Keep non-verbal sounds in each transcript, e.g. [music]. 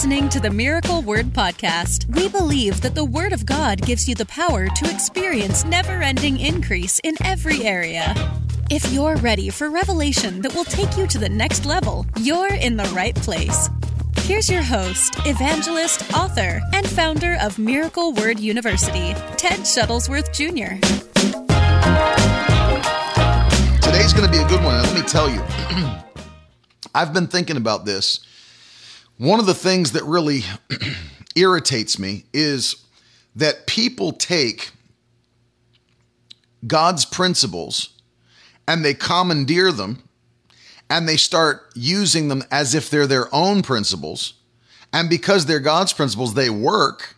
listening to the Miracle Word Podcast. We believe that the Word of God gives you the power to experience never ending increase in every area. If you're ready for revelation that will take you to the next level, you're in the right place. Here's your host, evangelist, author, and founder of Miracle Word University, Ted Shuttlesworth Jr. Today's going to be a good one. Let me tell you, [clears throat] I've been thinking about this. One of the things that really [clears throat] irritates me is that people take God's principles and they commandeer them and they start using them as if they're their own principles. And because they're God's principles, they work.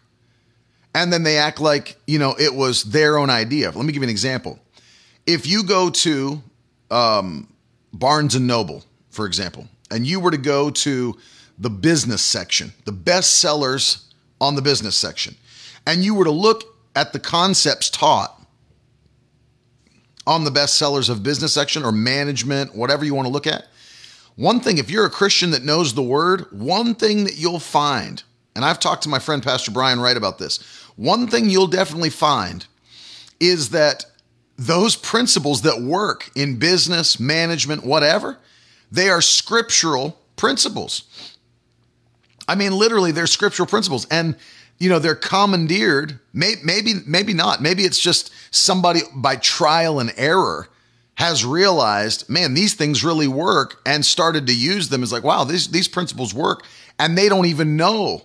And then they act like, you know, it was their own idea. Let me give you an example. If you go to um, Barnes and Noble, for example, and you were to go to the business section, the best sellers on the business section, and you were to look at the concepts taught on the best sellers of business section or management, whatever you want to look at, one thing, if you're a Christian that knows the word, one thing that you'll find, and I've talked to my friend Pastor Brian Wright about this, one thing you'll definitely find is that those principles that work in business, management, whatever, they are scriptural principles. I mean, literally, they're scriptural principles, and you know they're commandeered. Maybe, maybe, maybe not. Maybe it's just somebody by trial and error has realized, man, these things really work, and started to use them. Is like, wow, these these principles work, and they don't even know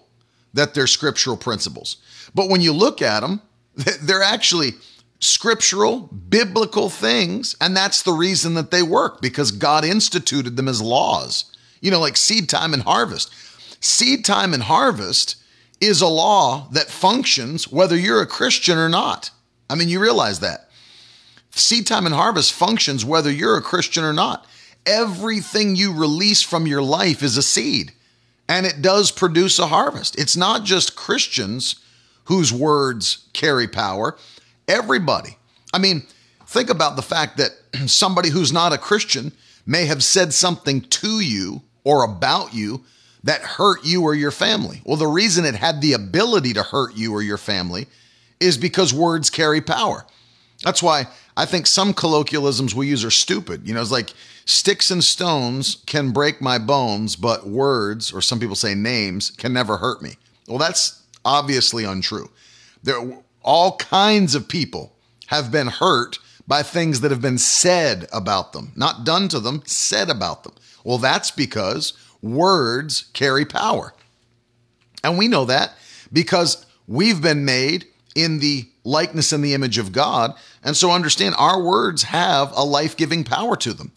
that they're scriptural principles. But when you look at them, [laughs] they're actually scriptural, biblical things, and that's the reason that they work because God instituted them as laws. You know, like seed time and harvest. Seed time and harvest is a law that functions whether you're a Christian or not. I mean, you realize that. Seed time and harvest functions whether you're a Christian or not. Everything you release from your life is a seed, and it does produce a harvest. It's not just Christians whose words carry power, everybody. I mean, think about the fact that [clears throat] somebody who's not a Christian may have said something to you or about you that hurt you or your family. Well, the reason it had the ability to hurt you or your family is because words carry power. That's why I think some colloquialisms we use are stupid. You know, it's like sticks and stones can break my bones, but words, or some people say names, can never hurt me. Well, that's obviously untrue. There all kinds of people have been hurt by things that have been said about them, not done to them, said about them. Well, that's because words carry power. And we know that because we've been made in the likeness and the image of God. And so understand our words have a life giving power to them.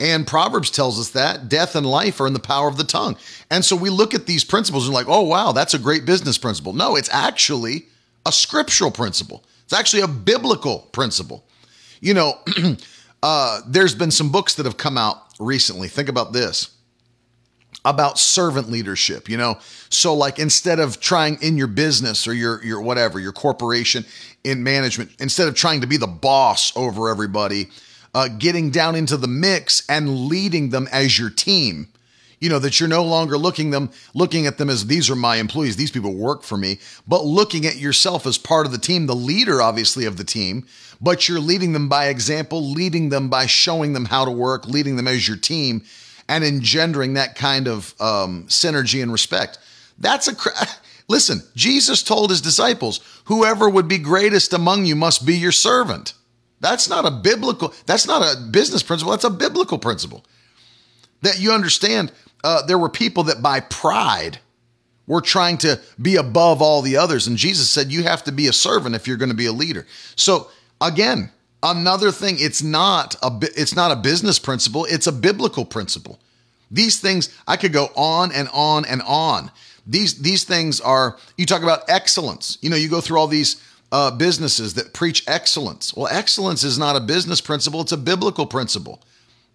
And Proverbs tells us that death and life are in the power of the tongue. And so we look at these principles and like, oh, wow, that's a great business principle. No, it's actually a scriptural principle, it's actually a biblical principle. You know, [clears throat] uh, there's been some books that have come out recently. Think about this about servant leadership, you know. So like instead of trying in your business or your your whatever, your corporation in management, instead of trying to be the boss over everybody, uh, getting down into the mix and leading them as your team. You know that you're no longer looking them looking at them as these are my employees, these people work for me, but looking at yourself as part of the team, the leader obviously of the team, but you're leading them by example, leading them by showing them how to work, leading them as your team and engendering that kind of um, synergy and respect. That's a [laughs] listen. Jesus told his disciples, "Whoever would be greatest among you must be your servant." That's not a biblical. That's not a business principle. That's a biblical principle. That you understand. Uh, there were people that by pride were trying to be above all the others, and Jesus said, "You have to be a servant if you're going to be a leader." So again, Another thing, it's not a it's not a business principle, it's a biblical principle. These things I could go on and on and on. These these things are you talk about excellence. You know, you go through all these uh, businesses that preach excellence. Well, excellence is not a business principle, it's a biblical principle.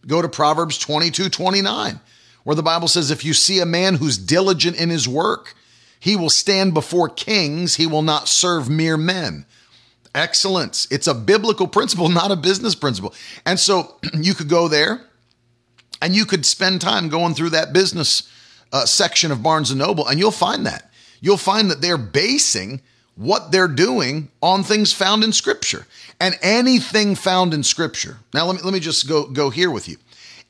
Go to Proverbs 22 29, where the Bible says, If you see a man who's diligent in his work, he will stand before kings, he will not serve mere men excellence. It's a biblical principle, not a business principle. And so [clears throat] you could go there and you could spend time going through that business uh, section of Barnes and Noble, and you'll find that. You'll find that they're basing what they're doing on things found in Scripture. And anything found in Scripture. Now, let me, let me just go, go here with you.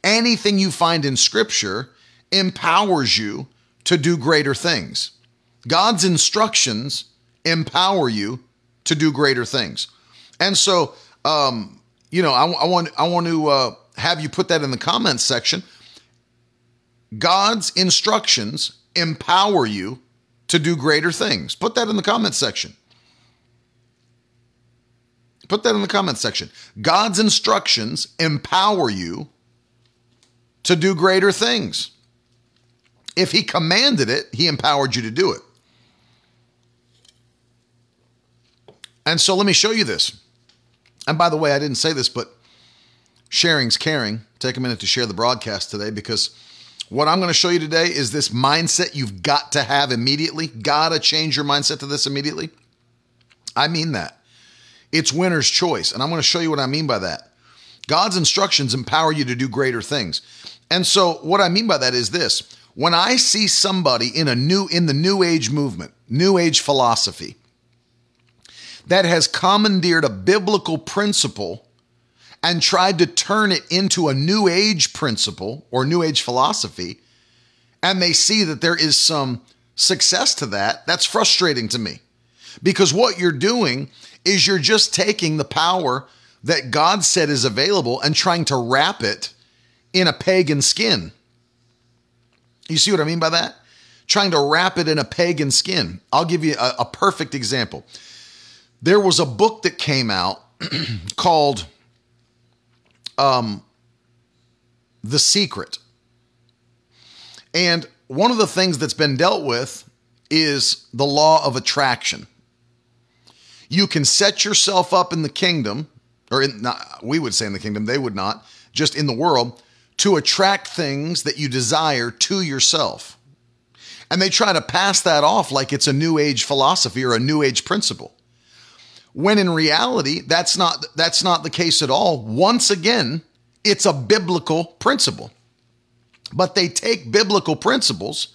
Anything you find in Scripture empowers you to do greater things. God's instructions empower you to do greater things. And so, um, you know, I, I, want I want to uh, have you put that in the comments section. God's instructions empower you to do greater things. Put that in the comments section. Put that in the comments section. God's instructions empower you to do greater things. If He commanded it, He empowered you to do it. And so let me show you this. And by the way, I didn't say this, but sharing's caring. Take a minute to share the broadcast today because what I'm going to show you today is this mindset you've got to have immediately. Got to change your mindset to this immediately. I mean that. It's winner's choice. And I'm going to show you what I mean by that. God's instructions empower you to do greater things. And so what I mean by that is this. When I see somebody in a new in the new age movement, new age philosophy that has commandeered a biblical principle and tried to turn it into a new age principle or new age philosophy, and they see that there is some success to that, that's frustrating to me. Because what you're doing is you're just taking the power that God said is available and trying to wrap it in a pagan skin. You see what I mean by that? Trying to wrap it in a pagan skin. I'll give you a, a perfect example. There was a book that came out [clears throat] called um, The Secret. And one of the things that's been dealt with is the law of attraction. You can set yourself up in the kingdom, or in, not, we would say in the kingdom, they would not, just in the world, to attract things that you desire to yourself. And they try to pass that off like it's a new age philosophy or a new age principle when in reality that's not that's not the case at all. Once again it's a biblical principle. But they take biblical principles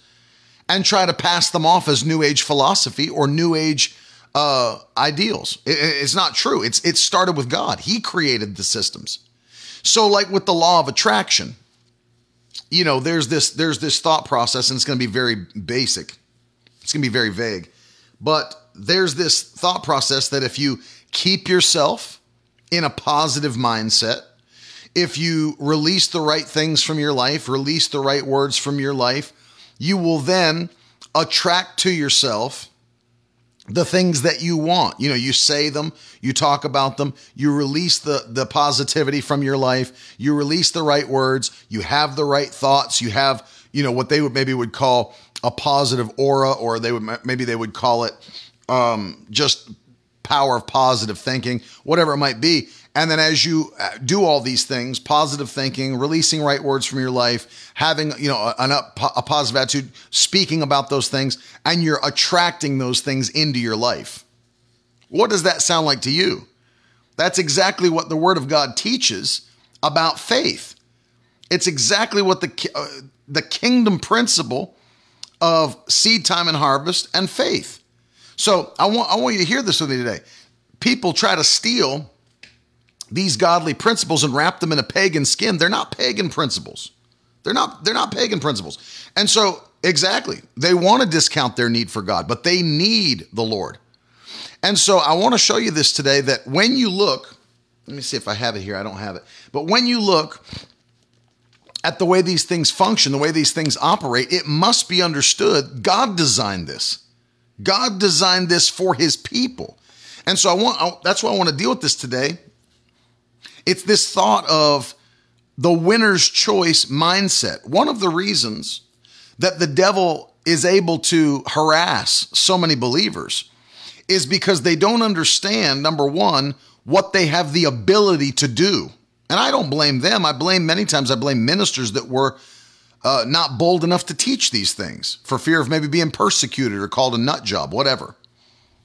and try to pass them off as new age philosophy or new age uh, ideals. It, it's not true. It's it started with god. He created the systems. So like with the law of attraction you know there's this there's this thought process and it's going to be very basic. It's going to be very vague but there's this thought process that if you keep yourself in a positive mindset, if you release the right things from your life, release the right words from your life, you will then attract to yourself the things that you want. You know, you say them, you talk about them, you release the the positivity from your life, you release the right words, you have the right thoughts, you have, you know, what they would maybe would call a positive aura or they would maybe they would call it um, just power of positive thinking, whatever it might be. And then as you uh, do all these things, positive thinking, releasing right words from your life, having, you know, an up, a positive attitude, speaking about those things, and you're attracting those things into your life. What does that sound like to you? That's exactly what the word of God teaches about faith. It's exactly what the uh, the kingdom principle of seed time and harvest and faith. So I want I want you to hear this with me today. People try to steal these godly principles and wrap them in a pagan skin. They're not pagan principles. They're not they're not pagan principles. And so exactly, they want to discount their need for God, but they need the Lord. And so I want to show you this today that when you look, let me see if I have it here. I don't have it. But when you look at the way these things function, the way these things operate, it must be understood God designed this. God designed this for his people. And so I want that's why I want to deal with this today. It's this thought of the winner's choice mindset. One of the reasons that the devil is able to harass so many believers is because they don't understand number 1 what they have the ability to do. And I don't blame them. I blame many times I blame ministers that were uh, not bold enough to teach these things for fear of maybe being persecuted or called a nut job, whatever.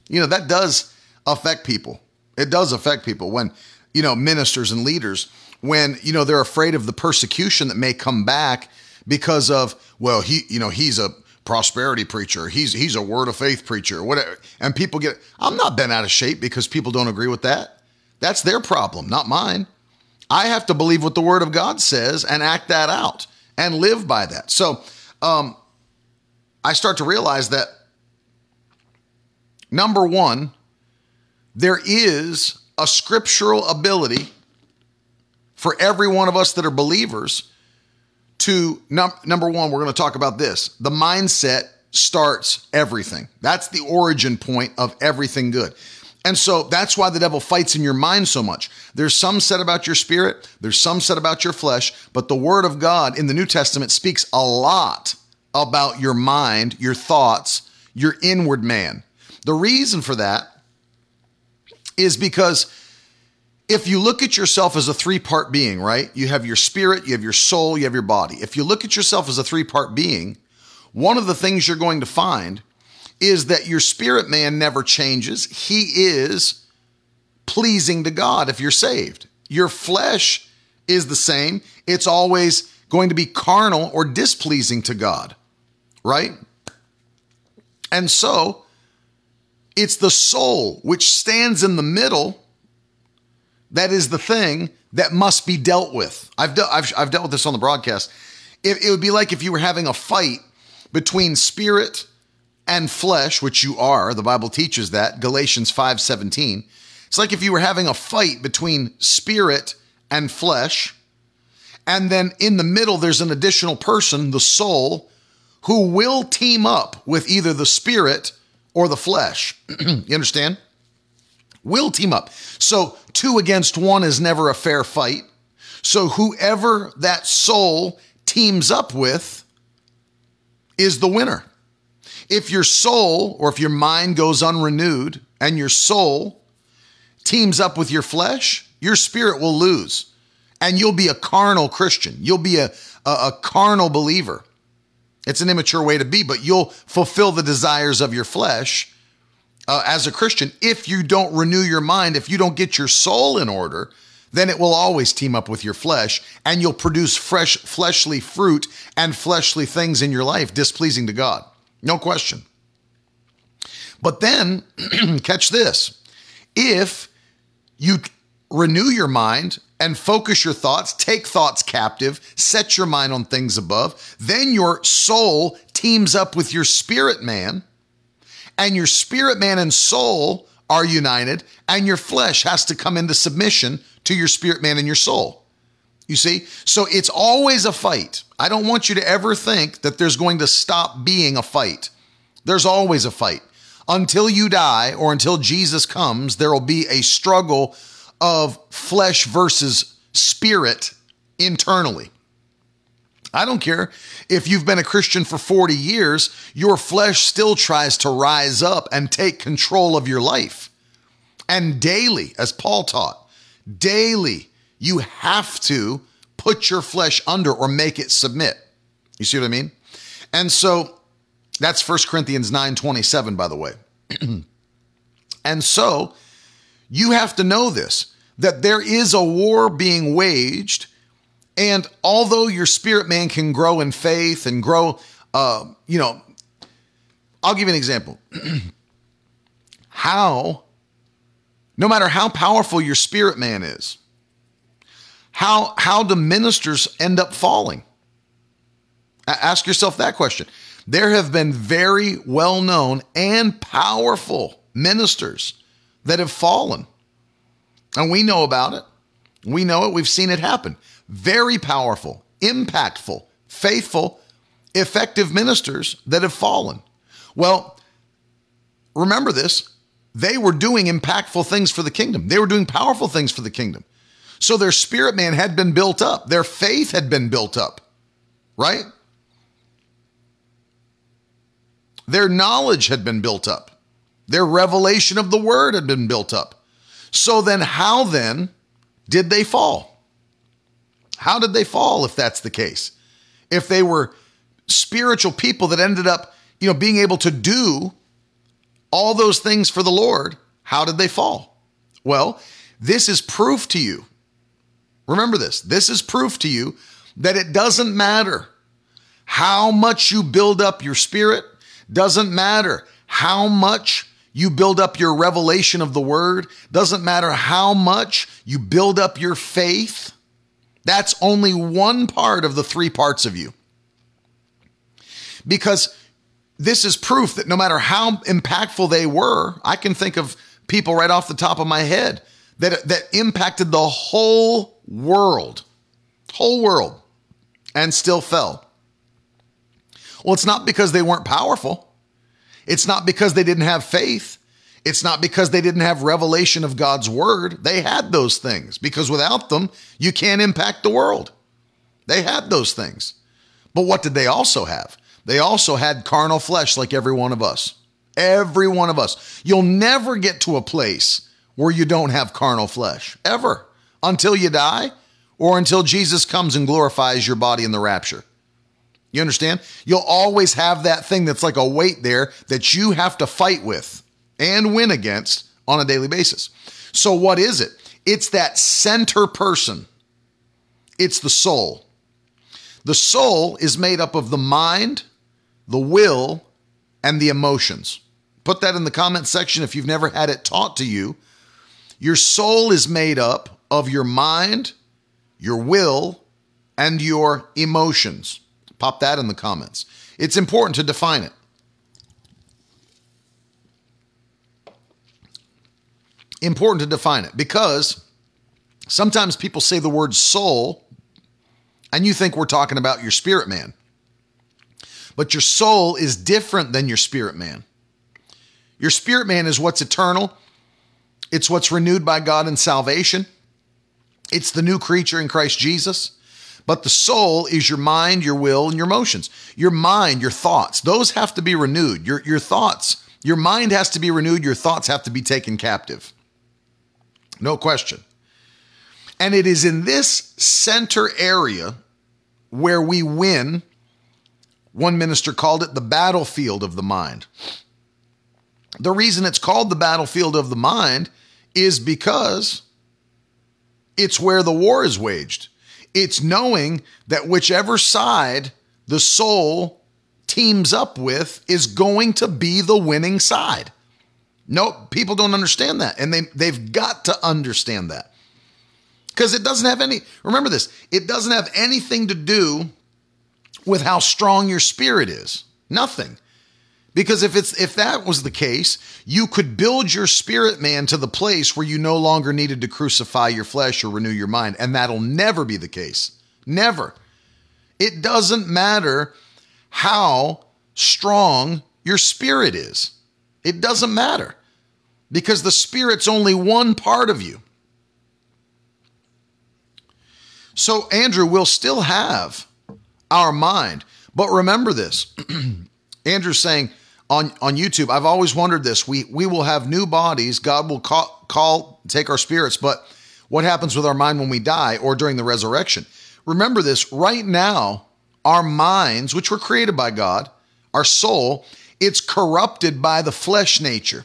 You know, that does affect people. It does affect people when, you know, ministers and leaders, when, you know, they're afraid of the persecution that may come back because of, well, he, you know, he's a prosperity preacher. He's he's a word of faith preacher. Whatever. And people get I'm not bent out of shape because people don't agree with that. That's their problem, not mine. I have to believe what the word of God says and act that out and live by that. So um, I start to realize that number one, there is a scriptural ability for every one of us that are believers to num- number one, we're going to talk about this. The mindset starts everything. That's the origin point of everything good. And so that's why the devil fights in your mind so much. There's some said about your spirit, there's some said about your flesh, but the word of God in the New Testament speaks a lot about your mind, your thoughts, your inward man. The reason for that is because if you look at yourself as a three part being, right? You have your spirit, you have your soul, you have your body. If you look at yourself as a three part being, one of the things you're going to find is that your spirit man never changes. He is pleasing to God if you're saved. Your flesh is the same, it's always going to be carnal or displeasing to God, right? And so it's the soul which stands in the middle that is the thing that must be dealt with. I've, de- I've, I've dealt with this on the broadcast. It, it would be like if you were having a fight between spirit and flesh, which you are. The Bible teaches that. Galatians 5:17. It's like if you were having a fight between spirit and flesh, and then in the middle there's an additional person, the soul, who will team up with either the spirit or the flesh. [clears throat] you understand? Will team up. So, two against one is never a fair fight. So, whoever that soul teams up with is the winner. If your soul or if your mind goes unrenewed and your soul teams up with your flesh, your spirit will lose and you'll be a carnal Christian. You'll be a, a, a, carnal believer. It's an immature way to be, but you'll fulfill the desires of your flesh uh, as a Christian. If you don't renew your mind, if you don't get your soul in order, then it will always team up with your flesh and you'll produce fresh fleshly fruit and fleshly things in your life displeasing to God. No question. But then, [clears throat] catch this if you renew your mind and focus your thoughts, take thoughts captive, set your mind on things above, then your soul teams up with your spirit man, and your spirit man and soul are united, and your flesh has to come into submission to your spirit man and your soul. You see? So it's always a fight. I don't want you to ever think that there's going to stop being a fight. There's always a fight. Until you die or until Jesus comes, there will be a struggle of flesh versus spirit internally. I don't care if you've been a Christian for 40 years, your flesh still tries to rise up and take control of your life. And daily, as Paul taught, daily you have to put your flesh under or make it submit. You see what I mean? And so that's 1 Corinthians 9 27, by the way. [clears throat] and so you have to know this that there is a war being waged. And although your spirit man can grow in faith and grow, uh, you know, I'll give you an example. [clears throat] how, no matter how powerful your spirit man is, how, how do ministers end up falling? Ask yourself that question. There have been very well known and powerful ministers that have fallen. And we know about it. We know it. We've seen it happen. Very powerful, impactful, faithful, effective ministers that have fallen. Well, remember this they were doing impactful things for the kingdom, they were doing powerful things for the kingdom. So their spirit man had been built up, their faith had been built up, right? Their knowledge had been built up. Their revelation of the word had been built up. So then, how then did they fall? How did they fall if that's the case? If they were spiritual people that ended up, you know, being able to do all those things for the Lord, how did they fall? Well, this is proof to you. Remember this. This is proof to you that it doesn't matter how much you build up your spirit, doesn't matter how much you build up your revelation of the word, doesn't matter how much you build up your faith. That's only one part of the three parts of you. Because this is proof that no matter how impactful they were, I can think of people right off the top of my head that, that impacted the whole world, whole world, and still fell. Well, it's not because they weren't powerful. It's not because they didn't have faith. It's not because they didn't have revelation of God's word. They had those things because without them, you can't impact the world. They had those things. But what did they also have? They also had carnal flesh like every one of us. Every one of us. You'll never get to a place where you don't have carnal flesh, ever, until you die or until Jesus comes and glorifies your body in the rapture. You understand? You'll always have that thing that's like a weight there that you have to fight with and win against on a daily basis. So, what is it? It's that center person, it's the soul. The soul is made up of the mind, the will, and the emotions. Put that in the comment section if you've never had it taught to you. Your soul is made up of your mind, your will, and your emotions. Pop that in the comments. It's important to define it. Important to define it because sometimes people say the word soul and you think we're talking about your spirit man. But your soul is different than your spirit man. Your spirit man is what's eternal, it's what's renewed by God in salvation, it's the new creature in Christ Jesus. But the soul is your mind, your will, and your emotions. Your mind, your thoughts, those have to be renewed. Your, your thoughts, your mind has to be renewed. Your thoughts have to be taken captive. No question. And it is in this center area where we win. One minister called it the battlefield of the mind. The reason it's called the battlefield of the mind is because it's where the war is waged. It's knowing that whichever side the soul teams up with is going to be the winning side. No, people don't understand that. And they, they've got to understand that. Because it doesn't have any, remember this, it doesn't have anything to do with how strong your spirit is. Nothing. Because if it's if that was the case, you could build your spirit man to the place where you no longer needed to crucify your flesh or renew your mind, and that'll never be the case. Never. It doesn't matter how strong your spirit is. It doesn't matter. Because the spirit's only one part of you. So Andrew will still have our mind. But remember this. [clears throat] Andrew's saying, on on YouTube. I've always wondered this. We we will have new bodies. God will call, call take our spirits, but what happens with our mind when we die or during the resurrection? Remember this, right now our minds, which were created by God, our soul, it's corrupted by the flesh nature.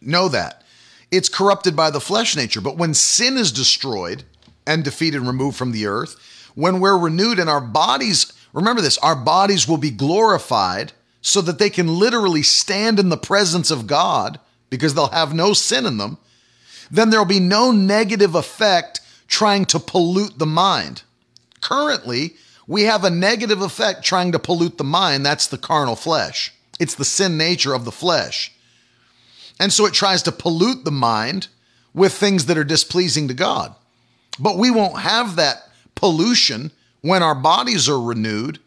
Know that. It's corrupted by the flesh nature, but when sin is destroyed and defeated and removed from the earth, when we're renewed and our bodies, remember this, our bodies will be glorified so that they can literally stand in the presence of God because they'll have no sin in them, then there'll be no negative effect trying to pollute the mind. Currently, we have a negative effect trying to pollute the mind. That's the carnal flesh, it's the sin nature of the flesh. And so it tries to pollute the mind with things that are displeasing to God. But we won't have that pollution when our bodies are renewed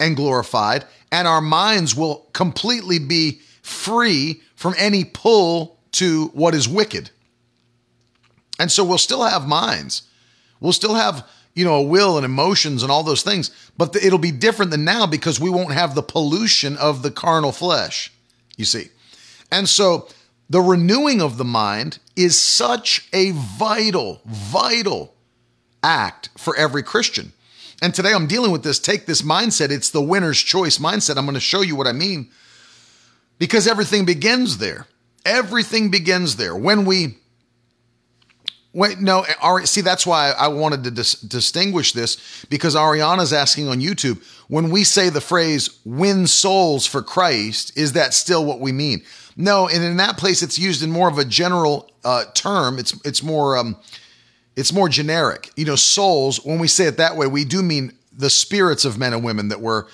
and glorified, and our minds will completely be free from any pull to what is wicked. And so we'll still have minds. We'll still have, you know, a will and emotions and all those things, but it'll be different than now because we won't have the pollution of the carnal flesh, you see. And so the renewing of the mind is such a vital, vital act for every Christian. And today I'm dealing with this. Take this mindset. It's the winner's choice mindset. I'm going to show you what I mean because everything begins there. Everything begins there. When we Wait, no, Ari, see, that's why I wanted to dis- distinguish this because Ariana's asking on YouTube when we say the phrase win souls for Christ, is that still what we mean? No, and in that place, it's used in more of a general uh, term. It's it's more um, it's more generic. You know, souls. When we say it that way, we do mean the spirits of men and women that were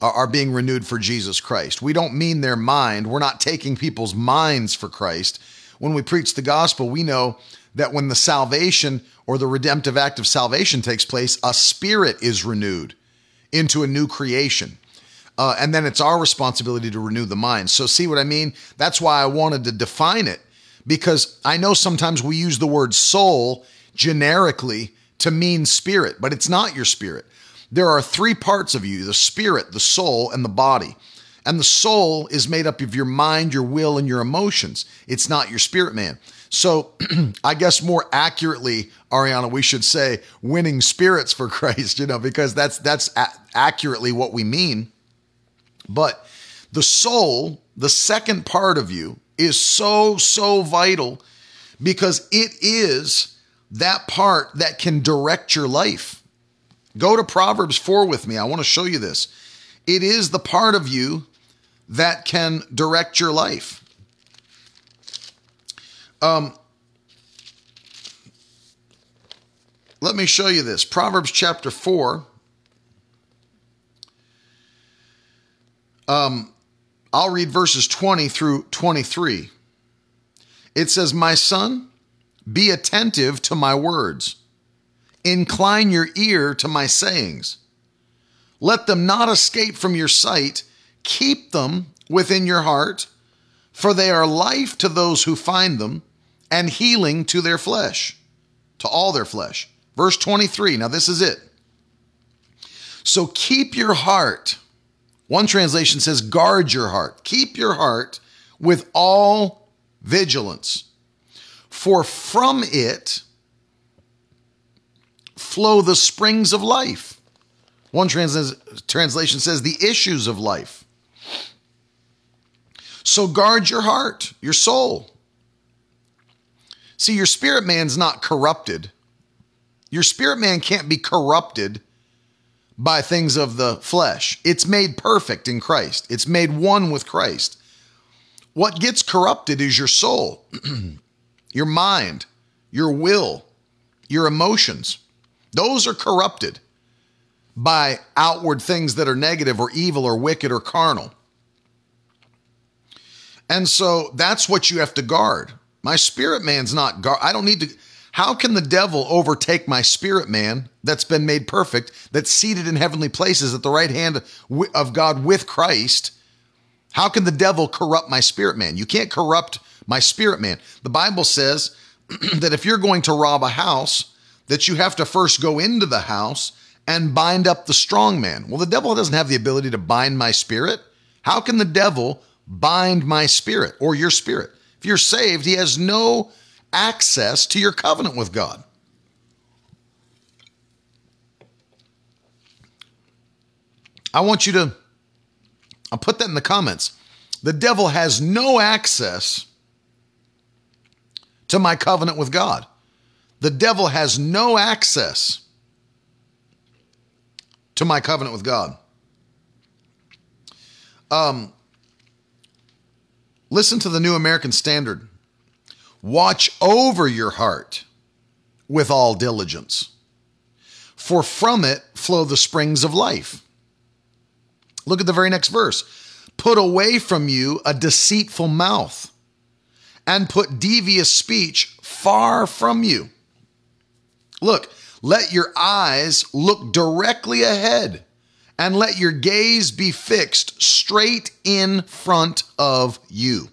are being renewed for Jesus Christ. We don't mean their mind. We're not taking people's minds for Christ. When we preach the gospel, we know that when the salvation or the redemptive act of salvation takes place, a spirit is renewed into a new creation. Uh, and then it's our responsibility to renew the mind. So, see what I mean? That's why I wanted to define it because I know sometimes we use the word soul generically to mean spirit, but it's not your spirit. There are three parts of you the spirit, the soul, and the body. And the soul is made up of your mind, your will, and your emotions. It's not your spirit man. So, [clears throat] I guess more accurately, Ariana, we should say winning spirits for [laughs] Christ, you know, because that's that's a- accurately what we mean. But the soul, the second part of you, is so so vital because it is that part that can direct your life. Go to Proverbs 4 with me. I want to show you this. It is the part of you that can direct your life. Um, let me show you this. Proverbs chapter 4. Um, I'll read verses 20 through 23. It says, My son, be attentive to my words, incline your ear to my sayings. Let them not escape from your sight, keep them within your heart, for they are life to those who find them and healing to their flesh, to all their flesh. Verse 23, now this is it. So keep your heart. One translation says, guard your heart. Keep your heart with all vigilance, for from it flow the springs of life. One trans- translation says, the issues of life. So guard your heart, your soul. See, your spirit man's not corrupted. Your spirit man can't be corrupted by things of the flesh. It's made perfect in Christ, it's made one with Christ. What gets corrupted is your soul, [clears throat] your mind, your will, your emotions. Those are corrupted by outward things that are negative or evil or wicked or carnal. And so that's what you have to guard. My spirit man's not guard. I don't need to. How can the devil overtake my spirit man that's been made perfect, that's seated in heavenly places at the right hand of God with Christ? How can the devil corrupt my spirit man? You can't corrupt my spirit man. The Bible says [clears throat] that if you're going to rob a house, that you have to first go into the house and bind up the strong man. Well, the devil doesn't have the ability to bind my spirit. How can the devil bind my spirit or your spirit? If you're saved, he has no access to your covenant with God. I want you to, I'll put that in the comments. The devil has no access to my covenant with God. The devil has no access to my covenant with God. Um, listen to the New American Standard. Watch over your heart with all diligence, for from it flow the springs of life. Look at the very next verse. Put away from you a deceitful mouth, and put devious speech far from you. Look, let your eyes look directly ahead, and let your gaze be fixed straight in front of you.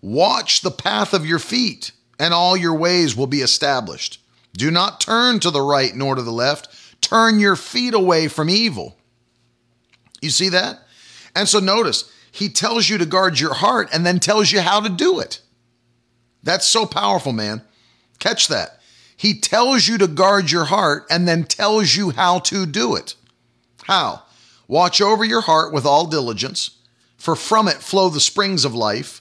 Watch the path of your feet, and all your ways will be established. Do not turn to the right nor to the left. Turn your feet away from evil. You see that? And so notice, he tells you to guard your heart and then tells you how to do it. That's so powerful, man. Catch that. He tells you to guard your heart and then tells you how to do it. How? Watch over your heart with all diligence, for from it flow the springs of life.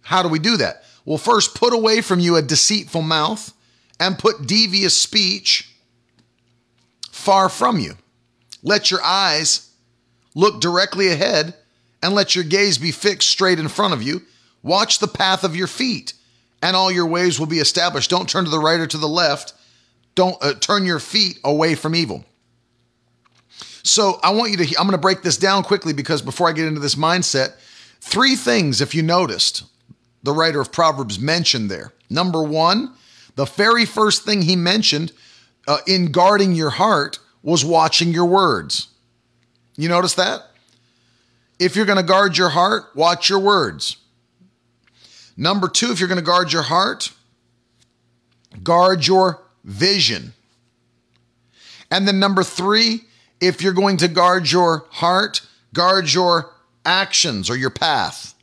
How do we do that? Well, first, put away from you a deceitful mouth and put devious speech far from you. Let your eyes look directly ahead and let your gaze be fixed straight in front of you. Watch the path of your feet, and all your ways will be established. Don't turn to the right or to the left. Don't uh, turn your feet away from evil. So I want you to, I'm going to break this down quickly because before I get into this mindset, three things, if you noticed, the writer of Proverbs mentioned there. Number one, the very first thing he mentioned uh, in guarding your heart was watching your words. You notice that? If you're going to guard your heart, watch your words. Number two, if you're going to guard your heart, guard your vision. And then number three, if you're going to guard your heart, guard your actions or your path.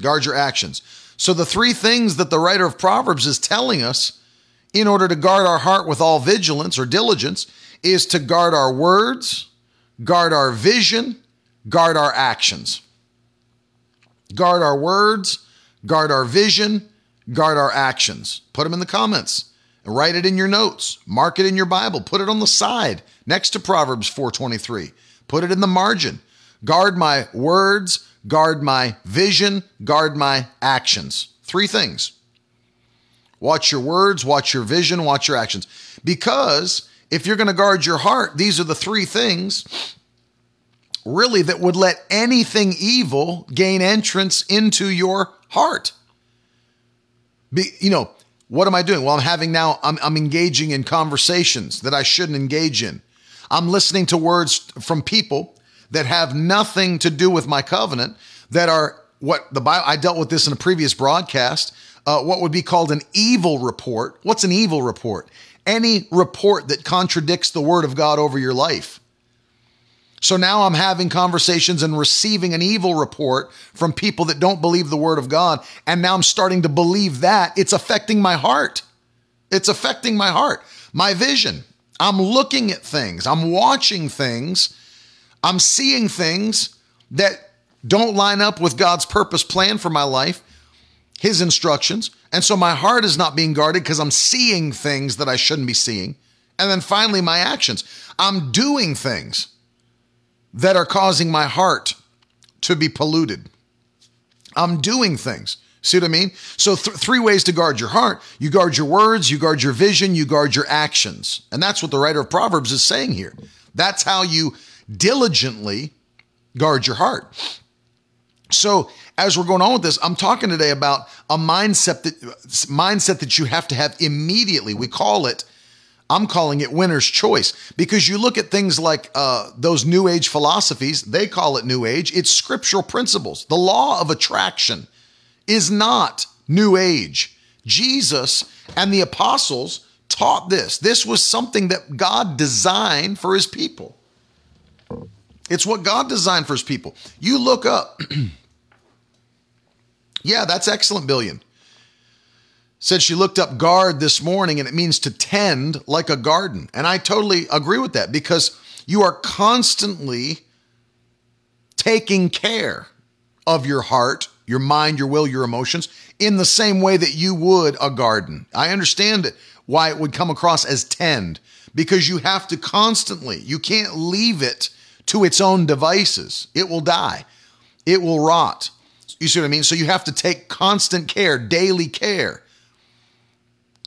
Guard your actions. So, the three things that the writer of Proverbs is telling us in order to guard our heart with all vigilance or diligence is to guard our words, guard our vision, guard our actions. Guard our words, guard our vision, guard our actions. Put them in the comments. Write it in your notes. Mark it in your Bible. Put it on the side next to Proverbs 4:23. Put it in the margin. Guard my words, guard my vision, guard my actions. Three things. Watch your words, watch your vision, watch your actions. Because if you're going to guard your heart, these are the three things really that would let anything evil gain entrance into your heart. Be, you know, what am I doing? Well, I'm having now, I'm, I'm engaging in conversations that I shouldn't engage in. I'm listening to words from people that have nothing to do with my covenant that are what the Bible, I dealt with this in a previous broadcast, uh, what would be called an evil report. What's an evil report? Any report that contradicts the word of God over your life. So now I'm having conversations and receiving an evil report from people that don't believe the word of God. And now I'm starting to believe that it's affecting my heart. It's affecting my heart, my vision. I'm looking at things, I'm watching things, I'm seeing things that don't line up with God's purpose plan for my life, His instructions. And so my heart is not being guarded because I'm seeing things that I shouldn't be seeing. And then finally, my actions. I'm doing things that are causing my heart to be polluted. I'm doing things. See what I mean? So, th- three ways to guard your heart you guard your words, you guard your vision, you guard your actions. And that's what the writer of Proverbs is saying here. That's how you diligently guard your heart. So, as we're going on with this, I'm talking today about a mindset that mindset that you have to have immediately. We call it I'm calling it winner's choice because you look at things like uh, those new age philosophies, they call it new age. It's scriptural principles. The law of attraction is not new age. Jesus and the apostles taught this. This was something that God designed for his people. It's what God designed for his people. You look up. [clears throat] yeah, that's excellent, Billion said she looked up guard this morning and it means to tend like a garden. And I totally agree with that because you are constantly taking care of your heart, your mind, your will, your emotions in the same way that you would a garden. I understand why it would come across as tend because you have to constantly, you can't leave it to its own devices. It will die. It will rot. You see what I mean? So you have to take constant care, daily care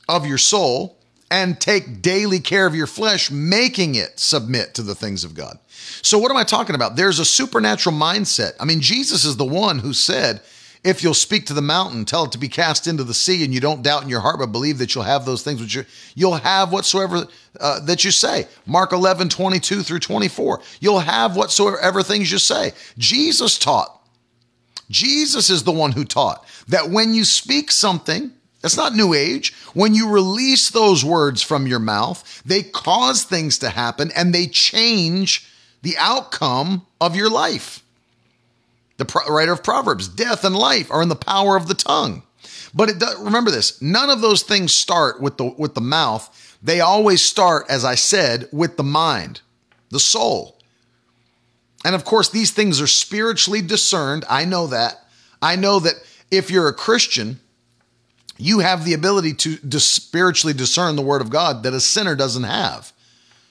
of your soul and take daily care of your flesh, making it submit to the things of God. So, what am I talking about? There's a supernatural mindset. I mean, Jesus is the one who said, if you'll speak to the mountain, tell it to be cast into the sea, and you don't doubt in your heart, but believe that you'll have those things which you, you'll have whatsoever uh, that you say. Mark 11, 22 through 24. You'll have whatsoever things you say. Jesus taught. Jesus is the one who taught that when you speak something, that's not new age. When you release those words from your mouth, they cause things to happen and they change the outcome of your life. The writer of Proverbs, death and life are in the power of the tongue. But it does, remember this, none of those things start with the with the mouth. They always start as I said with the mind, the soul. And of course these things are spiritually discerned. I know that. I know that if you're a Christian, you have the ability to spiritually discern the word of God that a sinner doesn't have.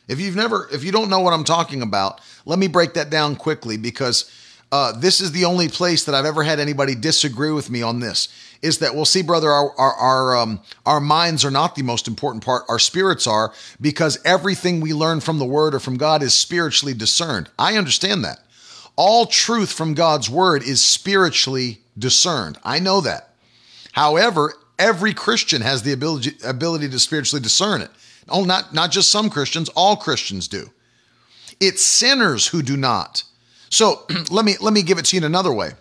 If you've never, if you don't know what I'm talking about, let me break that down quickly because uh, this is the only place that I've ever had anybody disagree with me on this. Is that well, see, brother, our our our, um, our minds are not the most important part. Our spirits are because everything we learn from the Word or from God is spiritually discerned. I understand that. All truth from God's Word is spiritually discerned. I know that. However, every Christian has the ability ability to spiritually discern it. Oh, not not just some Christians, all Christians do. It's sinners who do not. So [clears throat] let me let me give it to you in another way.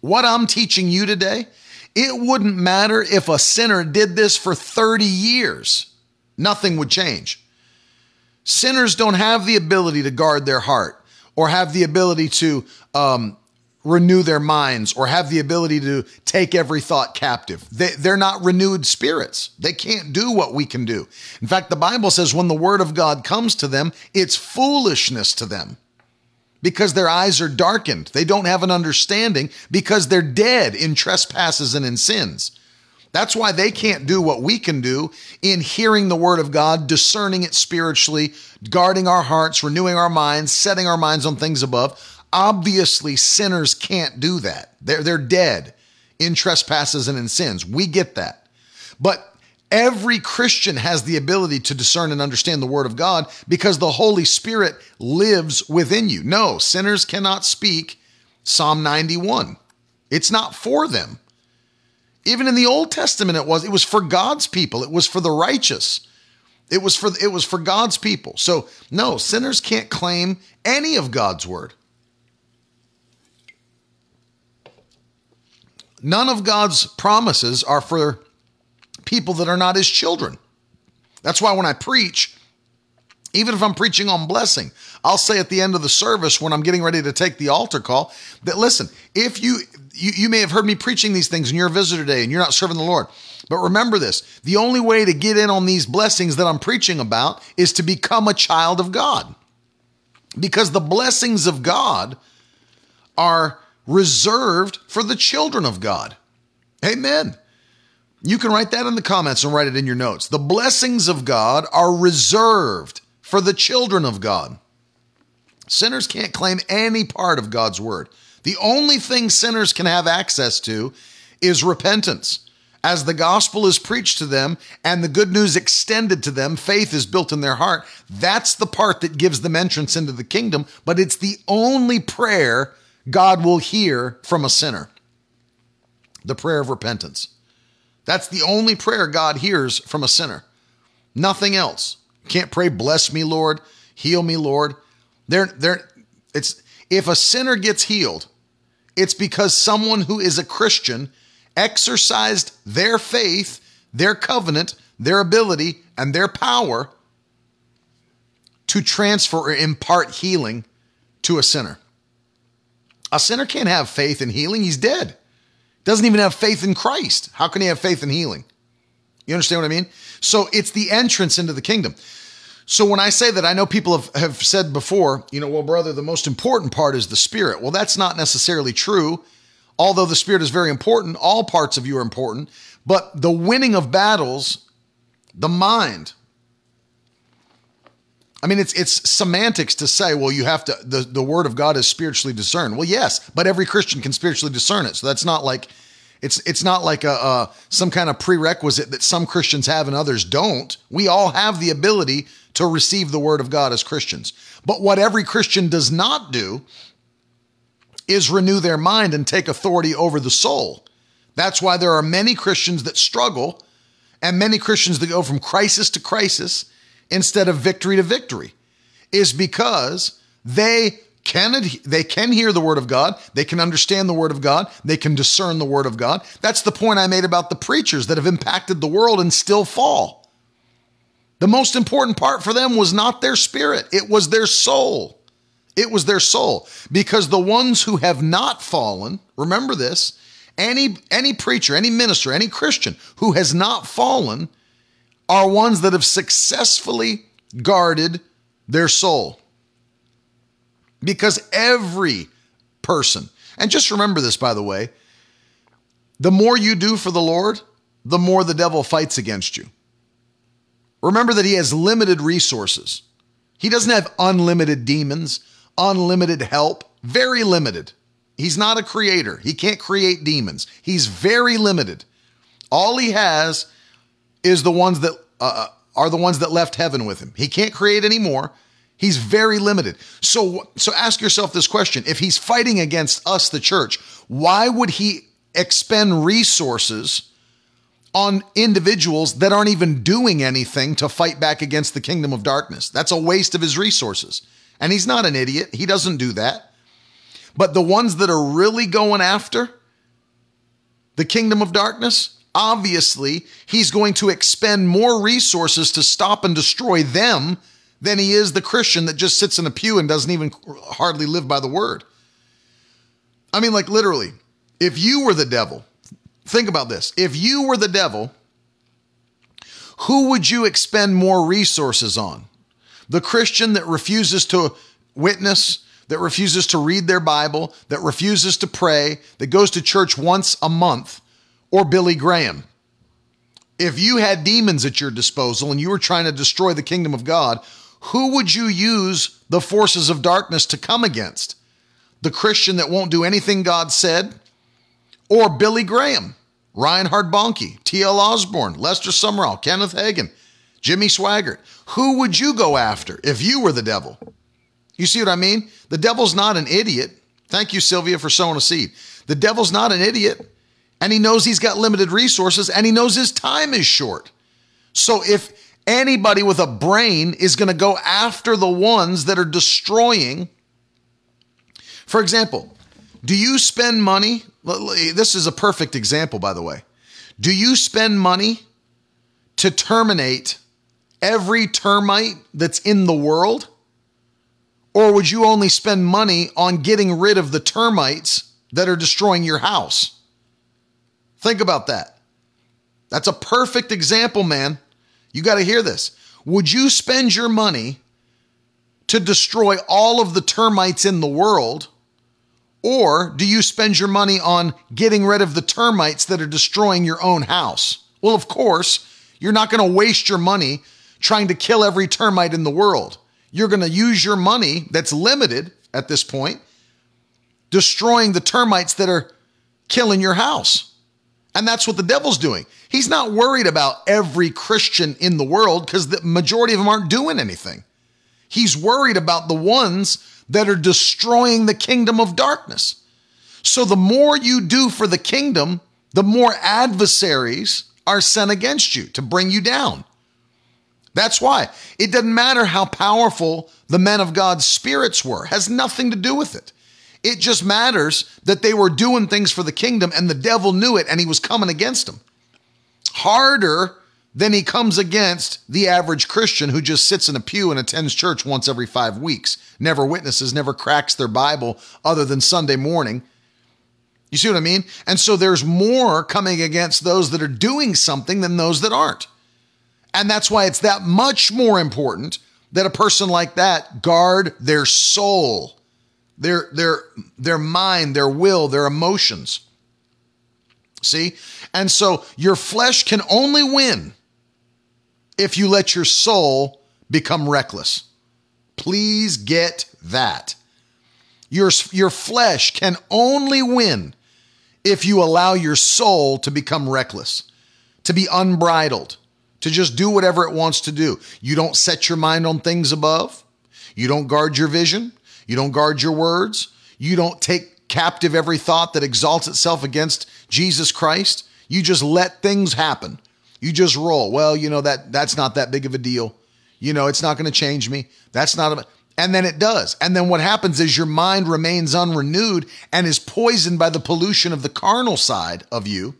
What I'm teaching you today, it wouldn't matter if a sinner did this for 30 years. Nothing would change. Sinners don't have the ability to guard their heart or have the ability to um, renew their minds or have the ability to take every thought captive. They, they're not renewed spirits. They can't do what we can do. In fact, the Bible says when the word of God comes to them, it's foolishness to them because their eyes are darkened. They don't have an understanding because they're dead in trespasses and in sins. That's why they can't do what we can do in hearing the word of God, discerning it spiritually, guarding our hearts, renewing our minds, setting our minds on things above. Obviously, sinners can't do that. They're, they're dead in trespasses and in sins. We get that. But Every Christian has the ability to discern and understand the Word of God because the Holy Spirit lives within you. No, sinners cannot speak Psalm 91. It's not for them. Even in the Old Testament, it was it was for God's people. It was for the righteous. It was for it was for God's people. So no, sinners can't claim any of God's word. None of God's promises are for people that are not his children. That's why when I preach, even if I'm preaching on blessing, I'll say at the end of the service when I'm getting ready to take the altar call that listen, if you you, you may have heard me preaching these things and you're a visitor today and you're not serving the Lord. But remember this the only way to get in on these blessings that I'm preaching about is to become a child of God. Because the blessings of God are reserved for the children of God. Amen. You can write that in the comments and write it in your notes. The blessings of God are reserved for the children of God. Sinners can't claim any part of God's word. The only thing sinners can have access to is repentance. As the gospel is preached to them and the good news extended to them, faith is built in their heart. That's the part that gives them entrance into the kingdom, but it's the only prayer God will hear from a sinner the prayer of repentance. That's the only prayer God hears from a sinner. Nothing else. Can't pray, bless me, Lord, heal me, Lord. They're, they're, it's, if a sinner gets healed, it's because someone who is a Christian exercised their faith, their covenant, their ability, and their power to transfer or impart healing to a sinner. A sinner can't have faith in healing, he's dead. Doesn't even have faith in Christ. How can he have faith in healing? You understand what I mean? So it's the entrance into the kingdom. So when I say that, I know people have, have said before, you know, well, brother, the most important part is the spirit. Well, that's not necessarily true. Although the spirit is very important, all parts of you are important. But the winning of battles, the mind, I mean, it's it's semantics to say, well, you have to the, the word of God is spiritually discerned. Well, yes, but every Christian can spiritually discern it. So that's not like it's it's not like a, a some kind of prerequisite that some Christians have and others don't. We all have the ability to receive the word of God as Christians. But what every Christian does not do is renew their mind and take authority over the soul. That's why there are many Christians that struggle and many Christians that go from crisis to crisis instead of victory to victory is because they can they can hear the word of God, they can understand the word of God, they can discern the word of God. That's the point I made about the preachers that have impacted the world and still fall. The most important part for them was not their spirit, it was their soul. It was their soul because the ones who have not fallen, remember this, any any preacher, any minister, any Christian who has not fallen are ones that have successfully guarded their soul. Because every person, and just remember this, by the way, the more you do for the Lord, the more the devil fights against you. Remember that he has limited resources. He doesn't have unlimited demons, unlimited help, very limited. He's not a creator. He can't create demons. He's very limited. All he has is the ones that uh, uh are the ones that left heaven with him. He can't create any more. He's very limited. So so ask yourself this question. If he's fighting against us the church, why would he expend resources on individuals that aren't even doing anything to fight back against the kingdom of darkness. That's a waste of his resources. And he's not an idiot. He doesn't do that. But the ones that are really going after the kingdom of darkness, obviously, he's going to expend more resources to stop and destroy them than he is the Christian that just sits in a pew and doesn't even hardly live by the word. I mean, like literally, if you were the devil, Think about this. If you were the devil, who would you expend more resources on? The Christian that refuses to witness, that refuses to read their Bible, that refuses to pray, that goes to church once a month, or Billy Graham? If you had demons at your disposal and you were trying to destroy the kingdom of God, who would you use the forces of darkness to come against? The Christian that won't do anything God said, or Billy Graham? Reinhard Bonnke, T.L. Osborn, Lester Sumrall, Kenneth Hagin, Jimmy Swaggart. Who would you go after if you were the devil? You see what I mean? The devil's not an idiot. Thank you, Sylvia, for sowing a seed. The devil's not an idiot, and he knows he's got limited resources, and he knows his time is short. So if anybody with a brain is going to go after the ones that are destroying, for example, do you spend money? This is a perfect example, by the way. Do you spend money to terminate every termite that's in the world? Or would you only spend money on getting rid of the termites that are destroying your house? Think about that. That's a perfect example, man. You got to hear this. Would you spend your money to destroy all of the termites in the world? Or do you spend your money on getting rid of the termites that are destroying your own house? Well, of course, you're not going to waste your money trying to kill every termite in the world. You're going to use your money that's limited at this point, destroying the termites that are killing your house. And that's what the devil's doing. He's not worried about every Christian in the world because the majority of them aren't doing anything. He's worried about the ones that are destroying the kingdom of darkness. So the more you do for the kingdom, the more adversaries are sent against you to bring you down. That's why it doesn't matter how powerful the men of God's spirits were, has nothing to do with it. It just matters that they were doing things for the kingdom and the devil knew it and he was coming against them. Harder than he comes against the average Christian who just sits in a pew and attends church once every five weeks, never witnesses, never cracks their Bible other than Sunday morning. You see what I mean? And so there's more coming against those that are doing something than those that aren't. And that's why it's that much more important that a person like that guard their soul, their their their mind, their will, their emotions. See? And so your flesh can only win if you let your soul become reckless. Please get that. Your, your flesh can only win if you allow your soul to become reckless, to be unbridled, to just do whatever it wants to do. You don't set your mind on things above. You don't guard your vision. You don't guard your words. You don't take captive every thought that exalts itself against Jesus Christ. You just let things happen. You just roll. Well, you know that that's not that big of a deal. You know, it's not going to change me. That's not a and then it does. And then what happens is your mind remains unrenewed and is poisoned by the pollution of the carnal side of you.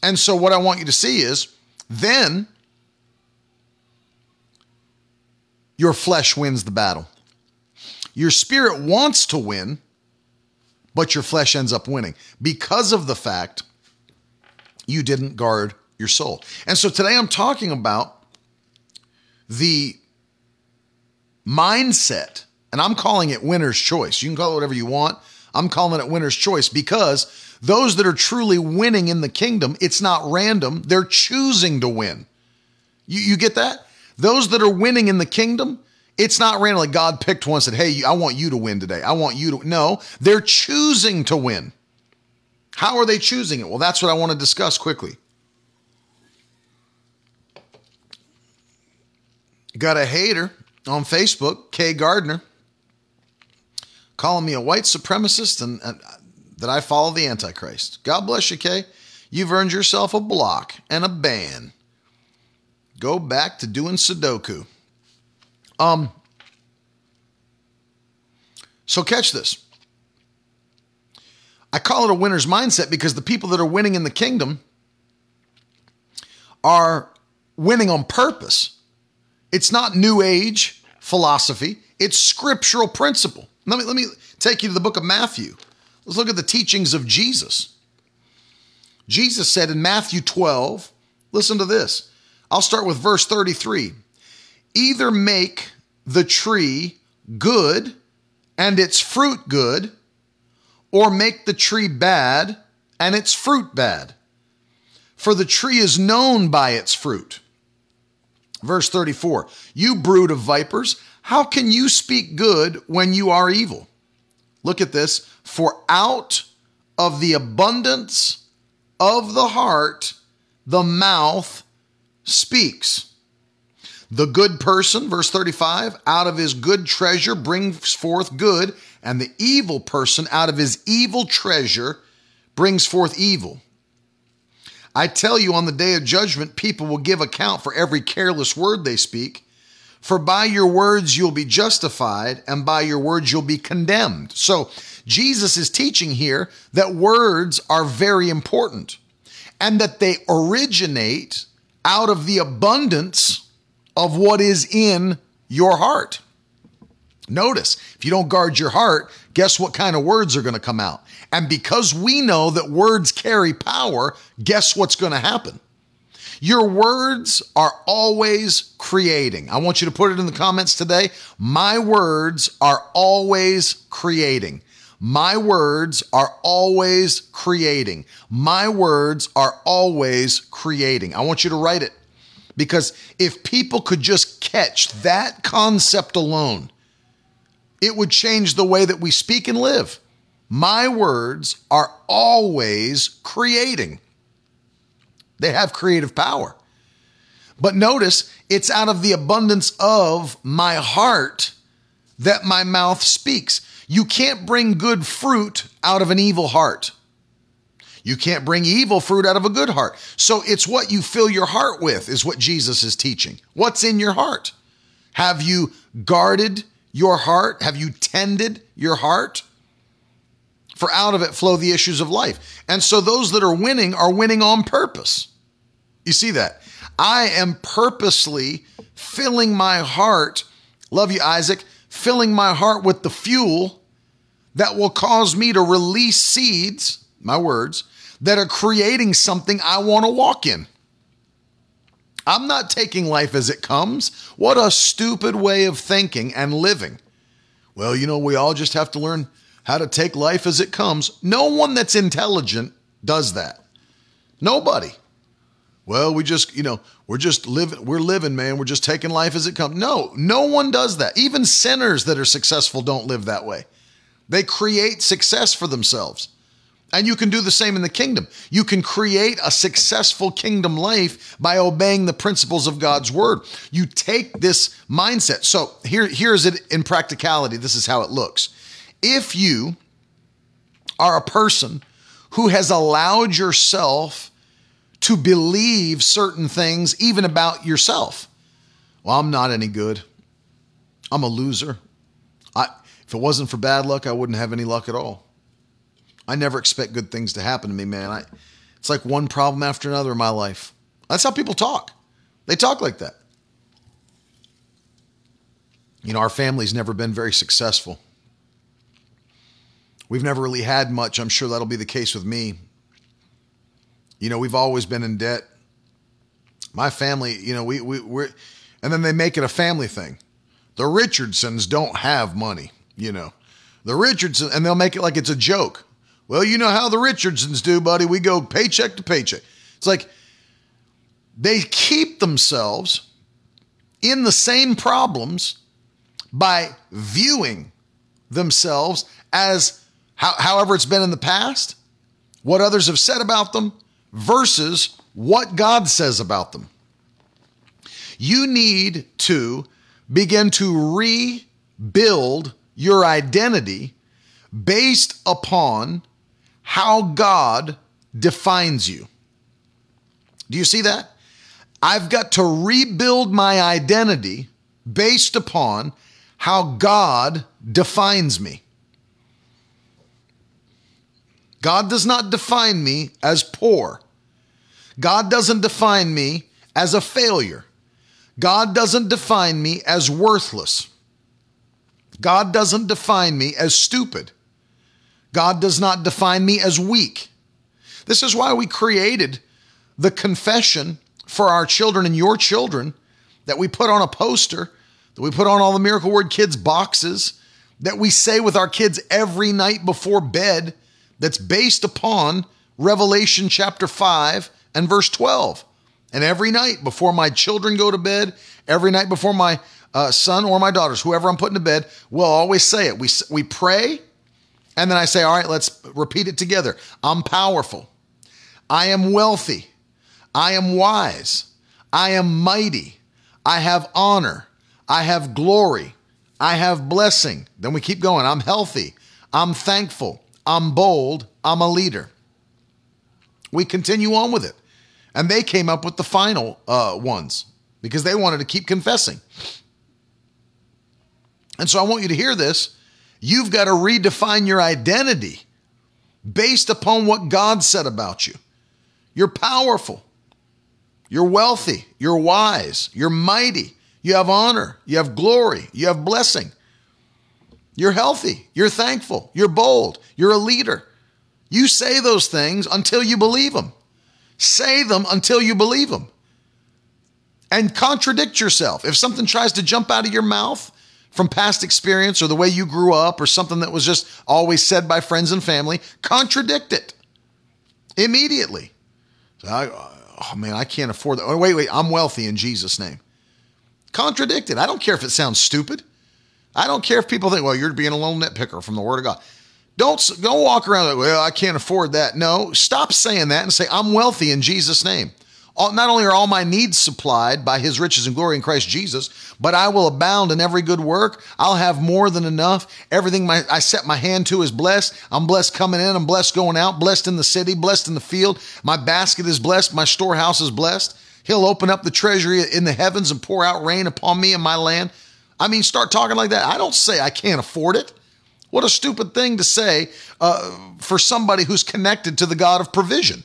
And so what I want you to see is then your flesh wins the battle. Your spirit wants to win, but your flesh ends up winning because of the fact you didn't guard your soul. And so today I'm talking about the mindset, and I'm calling it winner's choice. You can call it whatever you want. I'm calling it winner's choice because those that are truly winning in the kingdom, it's not random. They're choosing to win. You, you get that? Those that are winning in the kingdom, it's not random. Like God picked one and said, Hey, I want you to win today. I want you to. No, they're choosing to win. How are they choosing it? Well, that's what I want to discuss quickly. Got a hater on Facebook, Kay Gardner, calling me a white supremacist and, and uh, that I follow the Antichrist. God bless you, Kay. You've earned yourself a block and a ban. Go back to doing Sudoku. Um, so catch this. I call it a winner's mindset because the people that are winning in the kingdom are winning on purpose. It's not new age philosophy, it's scriptural principle. Let me let me take you to the book of Matthew. Let's look at the teachings of Jesus. Jesus said in Matthew 12, listen to this. I'll start with verse 33. Either make the tree good and its fruit good, or make the tree bad and its fruit bad. For the tree is known by its fruit. Verse 34 You brood of vipers, how can you speak good when you are evil? Look at this. For out of the abundance of the heart, the mouth speaks. The good person, verse 35, out of his good treasure brings forth good, and the evil person out of his evil treasure brings forth evil. I tell you, on the day of judgment, people will give account for every careless word they speak. For by your words you'll be justified, and by your words you'll be condemned. So, Jesus is teaching here that words are very important and that they originate out of the abundance of what is in your heart. Notice, if you don't guard your heart, guess what kind of words are going to come out? And because we know that words carry power, guess what's going to happen? Your words are always creating. I want you to put it in the comments today. My words are always creating. My words are always creating. My words are always creating. I want you to write it because if people could just catch that concept alone, it would change the way that we speak and live. My words are always creating. They have creative power. But notice, it's out of the abundance of my heart that my mouth speaks. You can't bring good fruit out of an evil heart. You can't bring evil fruit out of a good heart. So it's what you fill your heart with, is what Jesus is teaching. What's in your heart? Have you guarded your heart? Have you tended your heart? For out of it flow the issues of life. And so those that are winning are winning on purpose. You see that? I am purposely filling my heart, love you, Isaac, filling my heart with the fuel that will cause me to release seeds, my words, that are creating something I want to walk in. I'm not taking life as it comes. What a stupid way of thinking and living. Well, you know, we all just have to learn how to take life as it comes. No one that's intelligent does that. Nobody. Well, we just, you know, we're just living, we're living, man. We're just taking life as it comes. No, no one does that. Even sinners that are successful don't live that way. They create success for themselves. And you can do the same in the kingdom. You can create a successful kingdom life by obeying the principles of God's word. You take this mindset. So here, here's it in practicality. This is how it looks. If you are a person who has allowed yourself to believe certain things, even about yourself, well, I'm not any good. I'm a loser. I, if it wasn't for bad luck, I wouldn't have any luck at all. I never expect good things to happen to me, man. I, it's like one problem after another in my life. That's how people talk. They talk like that. You know, our family's never been very successful. We've never really had much. I'm sure that'll be the case with me. You know, we've always been in debt. My family, you know, we, we, we're, and then they make it a family thing. The Richardsons don't have money, you know. The Richardsons, and they'll make it like it's a joke. Well, you know how the Richardsons do, buddy. We go paycheck to paycheck. It's like they keep themselves in the same problems by viewing themselves as how, however it's been in the past, what others have said about them, versus what God says about them. You need to begin to rebuild your identity based upon how God defines you. Do you see that? I've got to rebuild my identity based upon how God defines me. God does not define me as poor. God doesn't define me as a failure. God doesn't define me as worthless. God doesn't define me as stupid. God does not define me as weak. This is why we created the confession for our children and your children that we put on a poster, that we put on all the Miracle Word Kids boxes, that we say with our kids every night before bed, that's based upon Revelation chapter 5 and verse 12. And every night before my children go to bed, every night before my uh, son or my daughters, whoever I'm putting to bed, we'll always say it. We, we pray, and then I say, All right, let's repeat it together. I'm powerful. I am wealthy. I am wise. I am mighty. I have honor. I have glory. I have blessing. Then we keep going. I'm healthy. I'm thankful. I'm bold. I'm a leader. We continue on with it. And they came up with the final uh, ones because they wanted to keep confessing. And so I want you to hear this. You've got to redefine your identity based upon what God said about you. You're powerful. You're wealthy. You're wise. You're mighty. You have honor. You have glory. You have blessing. You're healthy. You're thankful. You're bold. You're a leader. You say those things until you believe them. Say them until you believe them. And contradict yourself. If something tries to jump out of your mouth from past experience or the way you grew up or something that was just always said by friends and family, contradict it immediately. So I, oh man, I can't afford that. Oh, wait, wait, I'm wealthy in Jesus' name. Contradict it. I don't care if it sounds stupid. I don't care if people think, well, you're being a little nitpicker from the Word of God. Don't don't walk around like, well, I can't afford that. No, stop saying that and say, I'm wealthy in Jesus' name. All, not only are all my needs supplied by his riches and glory in Christ Jesus, but I will abound in every good work. I'll have more than enough. Everything my, I set my hand to is blessed. I'm blessed coming in. I'm blessed going out, blessed in the city, blessed in the field. My basket is blessed. My storehouse is blessed. He'll open up the treasury in the heavens and pour out rain upon me and my land. I mean, start talking like that. I don't say I can't afford it. What a stupid thing to say uh, for somebody who's connected to the God of provision.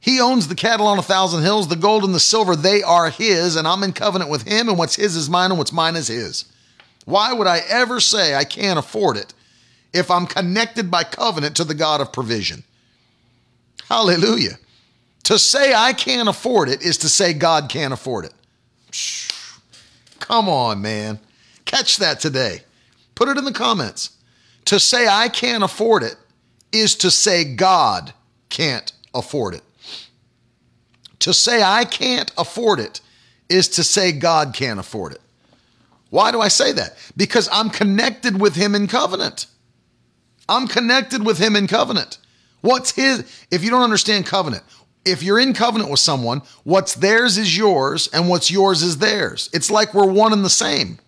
He owns the cattle on a thousand hills, the gold and the silver, they are his, and I'm in covenant with him, and what's his is mine, and what's mine is his. Why would I ever say I can't afford it if I'm connected by covenant to the God of provision? Hallelujah. To say I can't afford it is to say God can't afford it. Come on, man. Catch that today. Put it in the comments. To say I can't afford it is to say God can't afford it. To say I can't afford it is to say God can't afford it. Why do I say that? Because I'm connected with Him in covenant. I'm connected with Him in covenant. What's His? If you don't understand covenant, if you're in covenant with someone, what's theirs is yours and what's yours is theirs. It's like we're one and the same.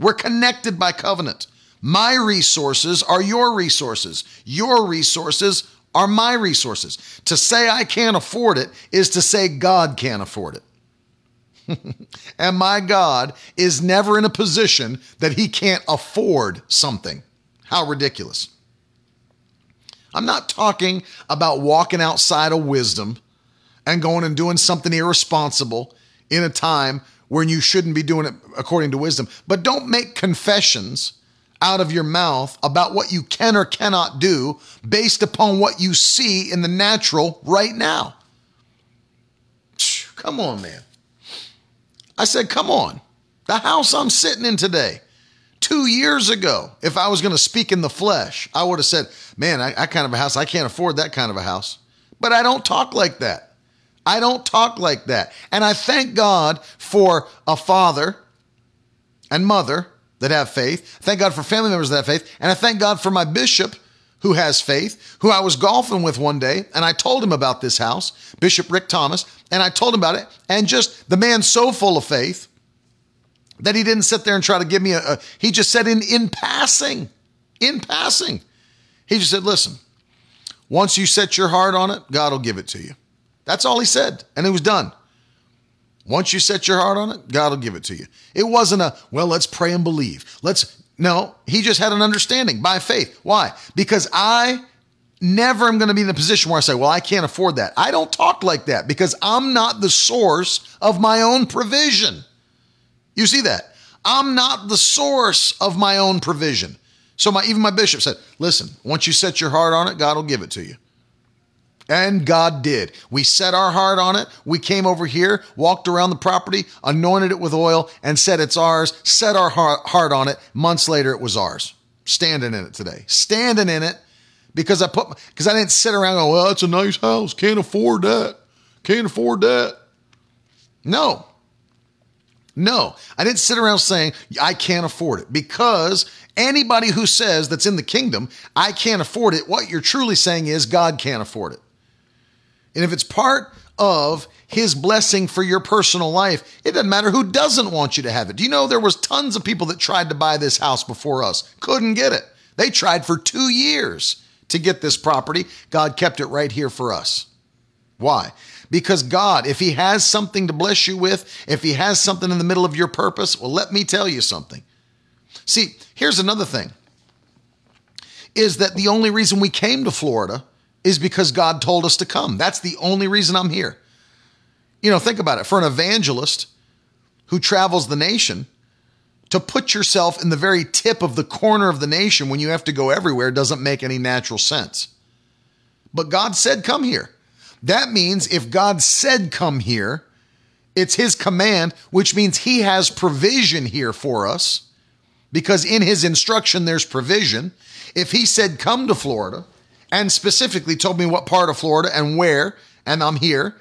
We're connected by covenant. My resources are your resources. Your resources are my resources. To say I can't afford it is to say God can't afford it. [laughs] and my God is never in a position that he can't afford something. How ridiculous. I'm not talking about walking outside of wisdom and going and doing something irresponsible in a time when you shouldn't be doing it according to wisdom. But don't make confessions out of your mouth about what you can or cannot do based upon what you see in the natural right now. Come on, man. I said, come on. The house I'm sitting in today, Two years ago, if I was going to speak in the flesh, I would have said, Man, I, I kind of a house, I can't afford that kind of a house. But I don't talk like that. I don't talk like that. And I thank God for a father and mother that have faith. Thank God for family members that have faith. And I thank God for my bishop who has faith, who I was golfing with one day, and I told him about this house, Bishop Rick Thomas, and I told him about it. And just the man so full of faith that he didn't sit there and try to give me a, a he just said in in passing, in passing. He just said, listen, once you set your heart on it, God will give it to you. That's all he said. And it was done. Once you set your heart on it, God will give it to you. It wasn't a, well, let's pray and believe. Let's, no, he just had an understanding by faith. Why? Because I never am going to be in a position where I say, well, I can't afford that. I don't talk like that because I'm not the source of my own provision. You see that? I'm not the source of my own provision. So my even my bishop said, listen, once you set your heart on it, God will give it to you. And God did. We set our heart on it. We came over here, walked around the property, anointed it with oil, and said it's ours. Set our heart on it. Months later, it was ours. Standing in it today. Standing in it because I put because I didn't sit around going, well, that's a nice house. Can't afford that. Can't afford that. No. No, I didn't sit around saying I can't afford it because anybody who says that's in the kingdom, I can't afford it, what you're truly saying is God can't afford it. And if it's part of his blessing for your personal life, it doesn't matter who doesn't want you to have it. Do you know there was tons of people that tried to buy this house before us, couldn't get it. They tried for 2 years to get this property. God kept it right here for us. Why? Because God, if He has something to bless you with, if He has something in the middle of your purpose, well, let me tell you something. See, here's another thing is that the only reason we came to Florida is because God told us to come. That's the only reason I'm here. You know, think about it. For an evangelist who travels the nation, to put yourself in the very tip of the corner of the nation when you have to go everywhere doesn't make any natural sense. But God said, Come here. That means if God said, Come here, it's His command, which means He has provision here for us because in His instruction there's provision. If He said, Come to Florida, and specifically told me what part of Florida and where, and I'm here.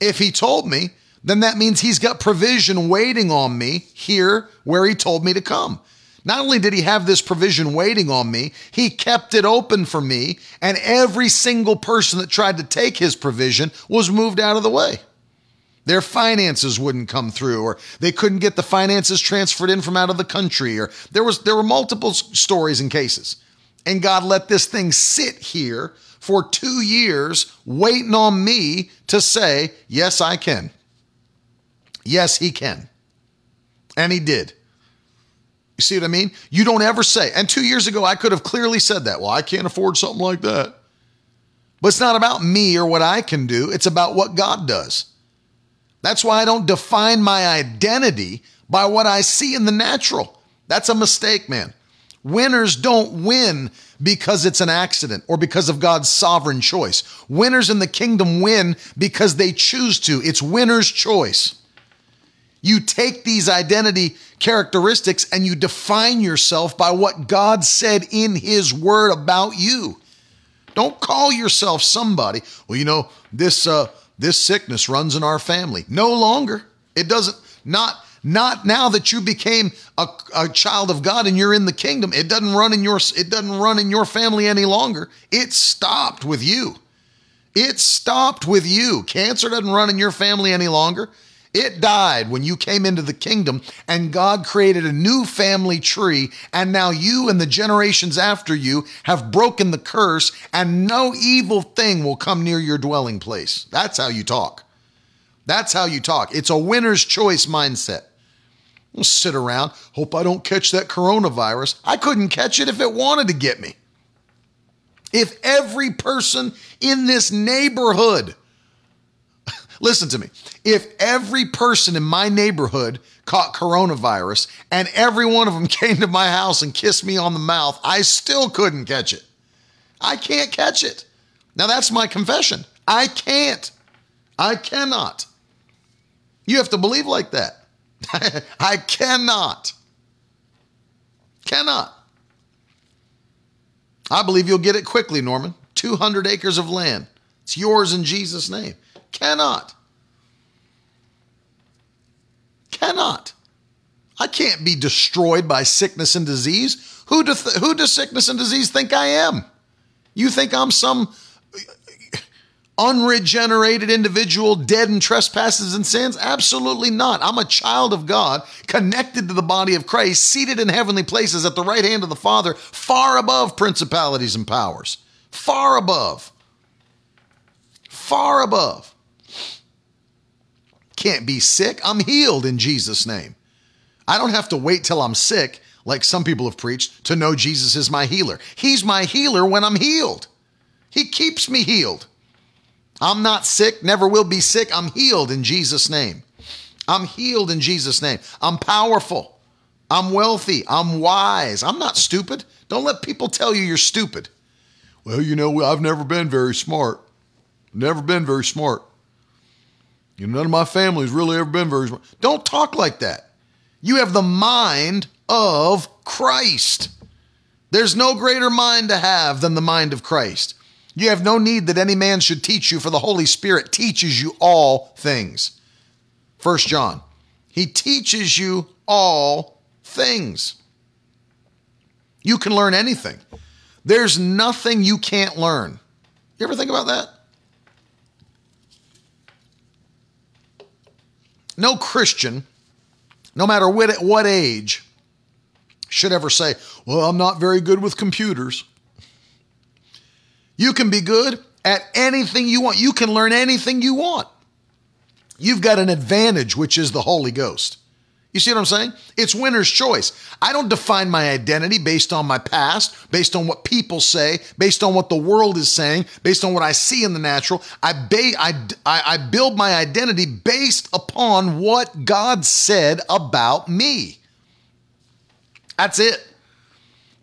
If he told me, then that means he's got provision waiting on me here where he told me to come. Not only did he have this provision waiting on me, he kept it open for me, and every single person that tried to take his provision was moved out of the way. Their finances wouldn't come through, or they couldn't get the finances transferred in from out of the country, or there was there were multiple stories and cases. And God let this thing sit here for two years, waiting on me to say, Yes, I can. Yes, He can. And He did. You see what I mean? You don't ever say, and two years ago, I could have clearly said that. Well, I can't afford something like that. But it's not about me or what I can do, it's about what God does. That's why I don't define my identity by what I see in the natural. That's a mistake, man. Winners don't win because it's an accident or because of God's sovereign choice. Winners in the kingdom win because they choose to. It's winner's choice. You take these identity characteristics and you define yourself by what God said in His Word about you. Don't call yourself somebody. Well, you know this uh, this sickness runs in our family. No longer. It doesn't. Not not now that you became a, a, child of God and you're in the kingdom. It doesn't run in your it doesn't run in your family any longer. It stopped with you. It stopped with you. Cancer doesn't run in your family any longer. It died when you came into the kingdom and God created a new family tree. And now you and the generations after you have broken the curse, and no evil thing will come near your dwelling place. That's how you talk. That's how you talk. It's a winner's choice mindset. Sit around, hope I don't catch that coronavirus. I couldn't catch it if it wanted to get me. If every person in this neighborhood, [laughs] listen to me, if every person in my neighborhood caught coronavirus and every one of them [laughs] came to my house and kissed me on the mouth, I still couldn't catch it. I can't catch it. Now that's my confession. I can't. I cannot. You have to believe like that. [laughs] I cannot. Cannot. I believe you'll get it quickly, Norman. 200 acres of land. It's yours in Jesus' name. Cannot. Cannot. I can't be destroyed by sickness and disease. Who, do th- who does sickness and disease think I am? You think I'm some unregenerated individual dead in trespasses and sins? Absolutely not. I'm a child of God, connected to the body of Christ, seated in heavenly places at the right hand of the Father, far above principalities and powers. Far above. Far above. Can't be sick. I'm healed in Jesus' name. I don't have to wait till I'm sick, like some people have preached, to know Jesus is my healer. He's my healer when I'm healed. He keeps me healed. I'm not sick, never will be sick. I'm healed in Jesus' name. I'm healed in Jesus' name. I'm powerful. I'm wealthy. I'm wise. I'm not stupid. Don't let people tell you you're stupid. Well, you know, I've never been very smart. Never been very smart. You know, none of my family's really ever been very smart. Don't talk like that. You have the mind of Christ. There's no greater mind to have than the mind of Christ. You have no need that any man should teach you, for the Holy Spirit teaches you all things. First John, he teaches you all things. You can learn anything. There's nothing you can't learn. You ever think about that? No Christian, no matter what, what age, should ever say, Well, I'm not very good with computers. You can be good at anything you want. You can learn anything you want. You've got an advantage, which is the Holy Ghost. You see what I'm saying? It's winner's choice. I don't define my identity based on my past, based on what people say, based on what the world is saying, based on what I see in the natural. I, ba- I, I, I build my identity based upon what God said about me. That's it.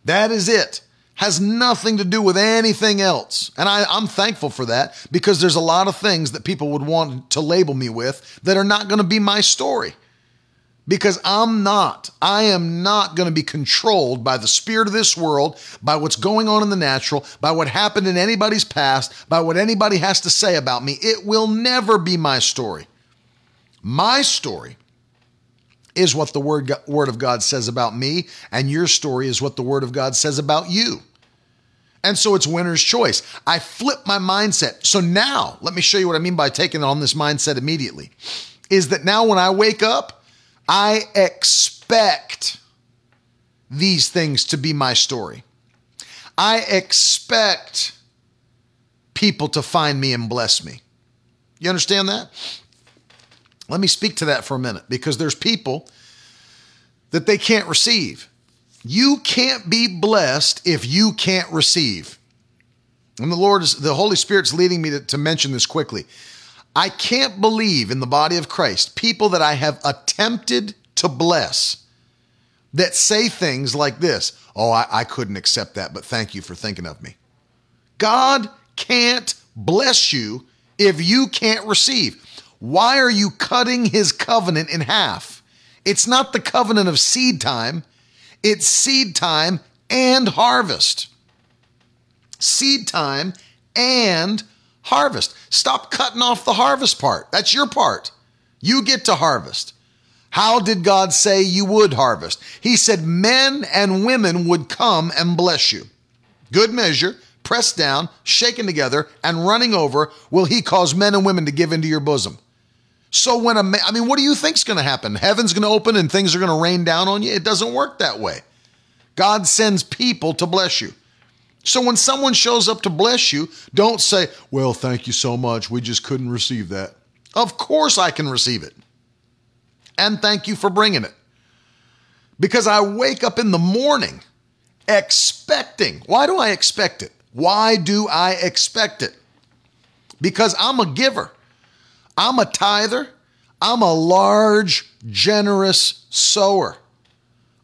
That is it has nothing to do with anything else. And I, am thankful for that because there's a lot of things that people would want to label me with that are not going to be my story. Because I'm not, I am not going to be controlled by the spirit of this world, by what's going on in the natural, by what happened in anybody's past, by what anybody has to say about me. It will never be my story. My story is what the word, word of God says about me, and your story is what the Word of God says about you. And so it's winner's choice. I flip my mindset. So now, let me show you what I mean by taking on this mindset immediately. Is that now when I wake up, I expect these things to be my story. I expect people to find me and bless me. You understand that? Let me speak to that for a minute because there's people that they can't receive. You can't be blessed if you can't receive. And the Lord is, the Holy Spirit's leading me to, to mention this quickly. I can't believe in the body of Christ people that I have attempted to bless that say things like this Oh, I, I couldn't accept that, but thank you for thinking of me. God can't bless you if you can't receive. Why are you cutting his covenant in half? It's not the covenant of seed time, it's seed time and harvest. Seed time and harvest. Stop cutting off the harvest part. That's your part. You get to harvest. How did God say you would harvest? He said men and women would come and bless you. Good measure, pressed down, shaken together, and running over, will He cause men and women to give into your bosom. So when a man, I mean, what do you think's going to happen? Heaven's going to open and things are going to rain down on you? It doesn't work that way. God sends people to bless you. So when someone shows up to bless you, don't say, "Well, thank you so much. We just couldn't receive that." Of course I can receive it. And thank you for bringing it. Because I wake up in the morning expecting. Why do I expect it? Why do I expect it? Because I'm a giver. I'm a tither. I'm a large, generous sower.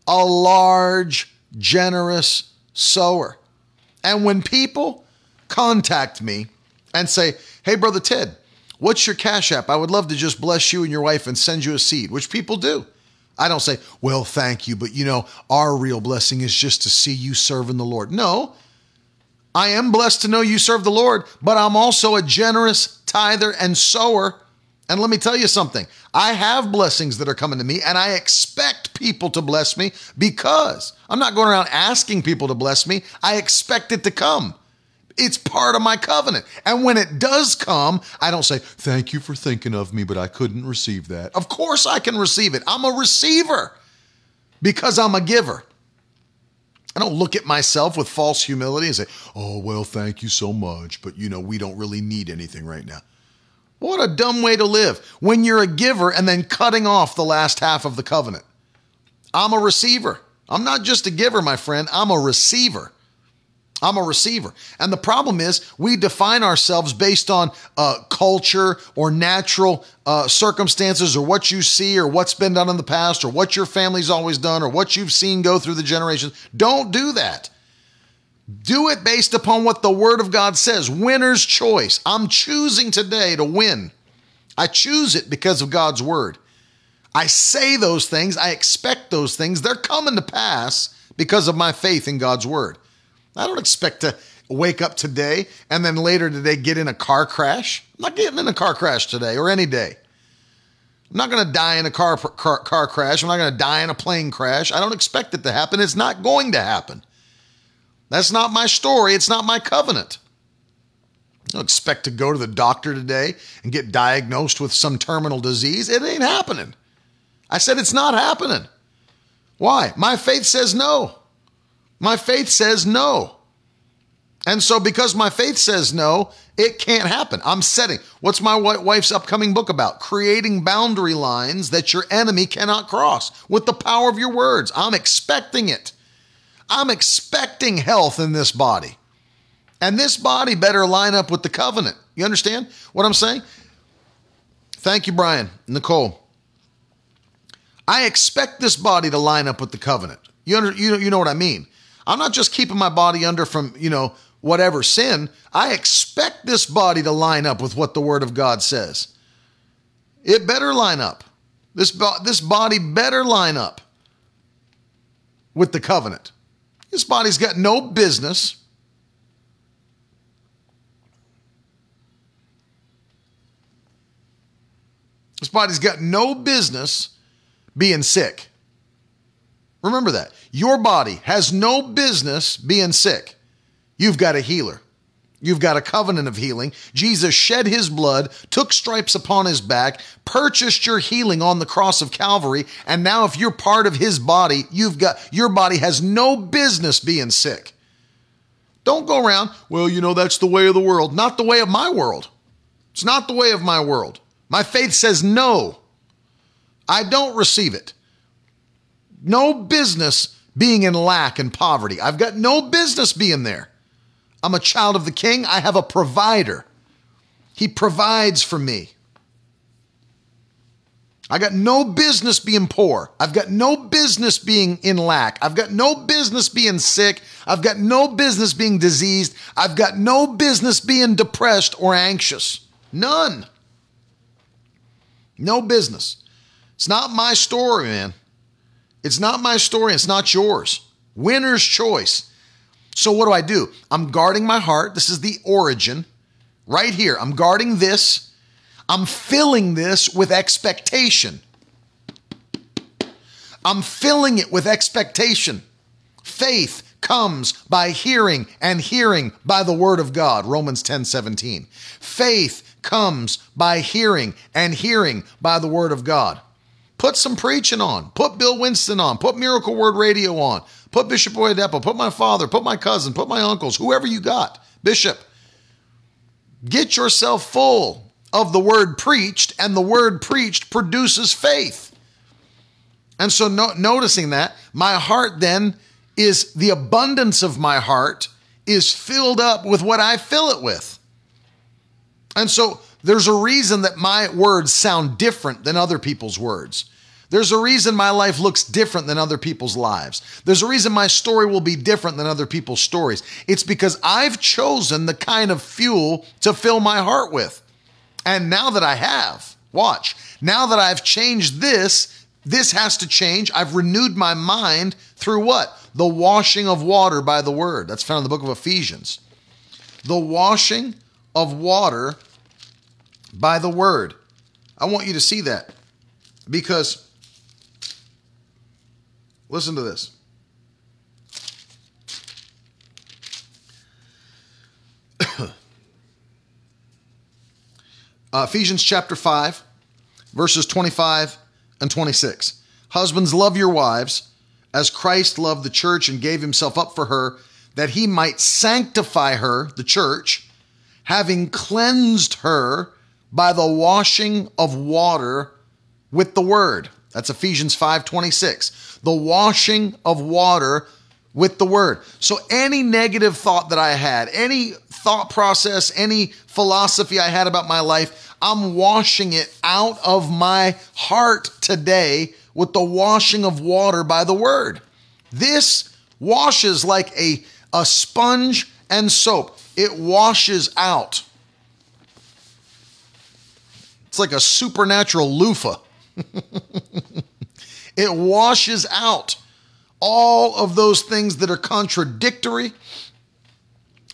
A large, generous sower. And when people contact me and say, Hey, Brother Ted, what's your Cash App? I would love to just bless you and your wife and send you a seed, which people do. I don't say, well, thank you, but you know, our real blessing is just to see you serving the Lord. No, I am blessed to know you serve the Lord, but I'm also a generous tither and sower. And let me tell you something I have blessings that are coming to me, and I expect people to bless me because I'm not going around asking people to bless me. I expect it to come. It's part of my covenant. And when it does come, I don't say, Thank you for thinking of me, but I couldn't receive that. Of course, I can receive it. I'm a receiver because I'm a giver. I don't look at myself with false humility and say, Oh, well, thank you so much, but you know, we don't really need anything right now. What a dumb way to live when you're a giver and then cutting off the last half of the covenant. I'm a receiver. I'm not just a giver, my friend, I'm a receiver. I'm a receiver. And the problem is, we define ourselves based on uh, culture or natural uh, circumstances or what you see or what's been done in the past or what your family's always done or what you've seen go through the generations. Don't do that. Do it based upon what the Word of God says. Winner's choice. I'm choosing today to win. I choose it because of God's Word. I say those things, I expect those things. They're coming to pass because of my faith in God's Word. I don't expect to wake up today and then later today get in a car crash. I'm not getting in a car crash today or any day. I'm not going to die in a car, car, car crash. I'm not going to die in a plane crash. I don't expect it to happen. It's not going to happen. That's not my story. It's not my covenant. I don't expect to go to the doctor today and get diagnosed with some terminal disease. It ain't happening. I said it's not happening. Why? My faith says no. My faith says no. And so, because my faith says no, it can't happen. I'm setting. What's my wife's upcoming book about? Creating boundary lines that your enemy cannot cross with the power of your words. I'm expecting it. I'm expecting health in this body. And this body better line up with the covenant. You understand what I'm saying? Thank you, Brian. Nicole. I expect this body to line up with the covenant. You, under, you, you know what I mean? I'm not just keeping my body under from, you know, whatever sin. I expect this body to line up with what the Word of God says. It better line up. This, this body better line up with the covenant. This body's got no business. This body's got no business being sick. Remember that. Your body has no business being sick. You've got a healer. You've got a covenant of healing. Jesus shed his blood, took stripes upon his back, purchased your healing on the cross of Calvary, and now if you're part of his body, you've got your body has no business being sick. Don't go around, well, you know that's the way of the world. Not the way of my world. It's not the way of my world. My faith says no. I don't receive it no business being in lack and poverty. I've got no business being there. I'm a child of the king. I have a provider. He provides for me. I got no business being poor. I've got no business being in lack. I've got no business being sick. I've got no business being diseased. I've got no business being depressed or anxious. None. No business. It's not my story, man. It's not my story, it's not yours. Winner's choice. So, what do I do? I'm guarding my heart. This is the origin right here. I'm guarding this. I'm filling this with expectation. I'm filling it with expectation. Faith comes by hearing, and hearing by the word of God. Romans 10 17. Faith comes by hearing, and hearing by the word of God. Put some preaching on. Put Bill Winston on. Put Miracle Word Radio on. Put Bishop Oyedepo. Put my father. Put my cousin. Put my uncles. Whoever you got. Bishop. Get yourself full of the word preached, and the word preached produces faith. And so, no, noticing that, my heart then is the abundance of my heart is filled up with what I fill it with. And so, there's a reason that my words sound different than other people's words. There's a reason my life looks different than other people's lives. There's a reason my story will be different than other people's stories. It's because I've chosen the kind of fuel to fill my heart with. And now that I have, watch, now that I've changed this, This has to change. I've renewed my mind through what? The washing of water by the word. That's found in the book of Ephesians. The washing of water by the word. I want you to see that because listen to this. [coughs] uh, Ephesians chapter 5, verses 25 and 26. Husbands, love your wives as Christ loved the church and gave himself up for her, that he might sanctify her, the church, having cleansed her by the washing of water with the word. That's Ephesians 5:26. The washing of water with the word. So any negative thought that I had, any thought process, any philosophy I had about my life, I'm washing it out of my heart today with the washing of water by the word. This washes like a, a sponge and soap. It washes out. It's like a supernatural loofah. [laughs] it washes out all of those things that are contradictory,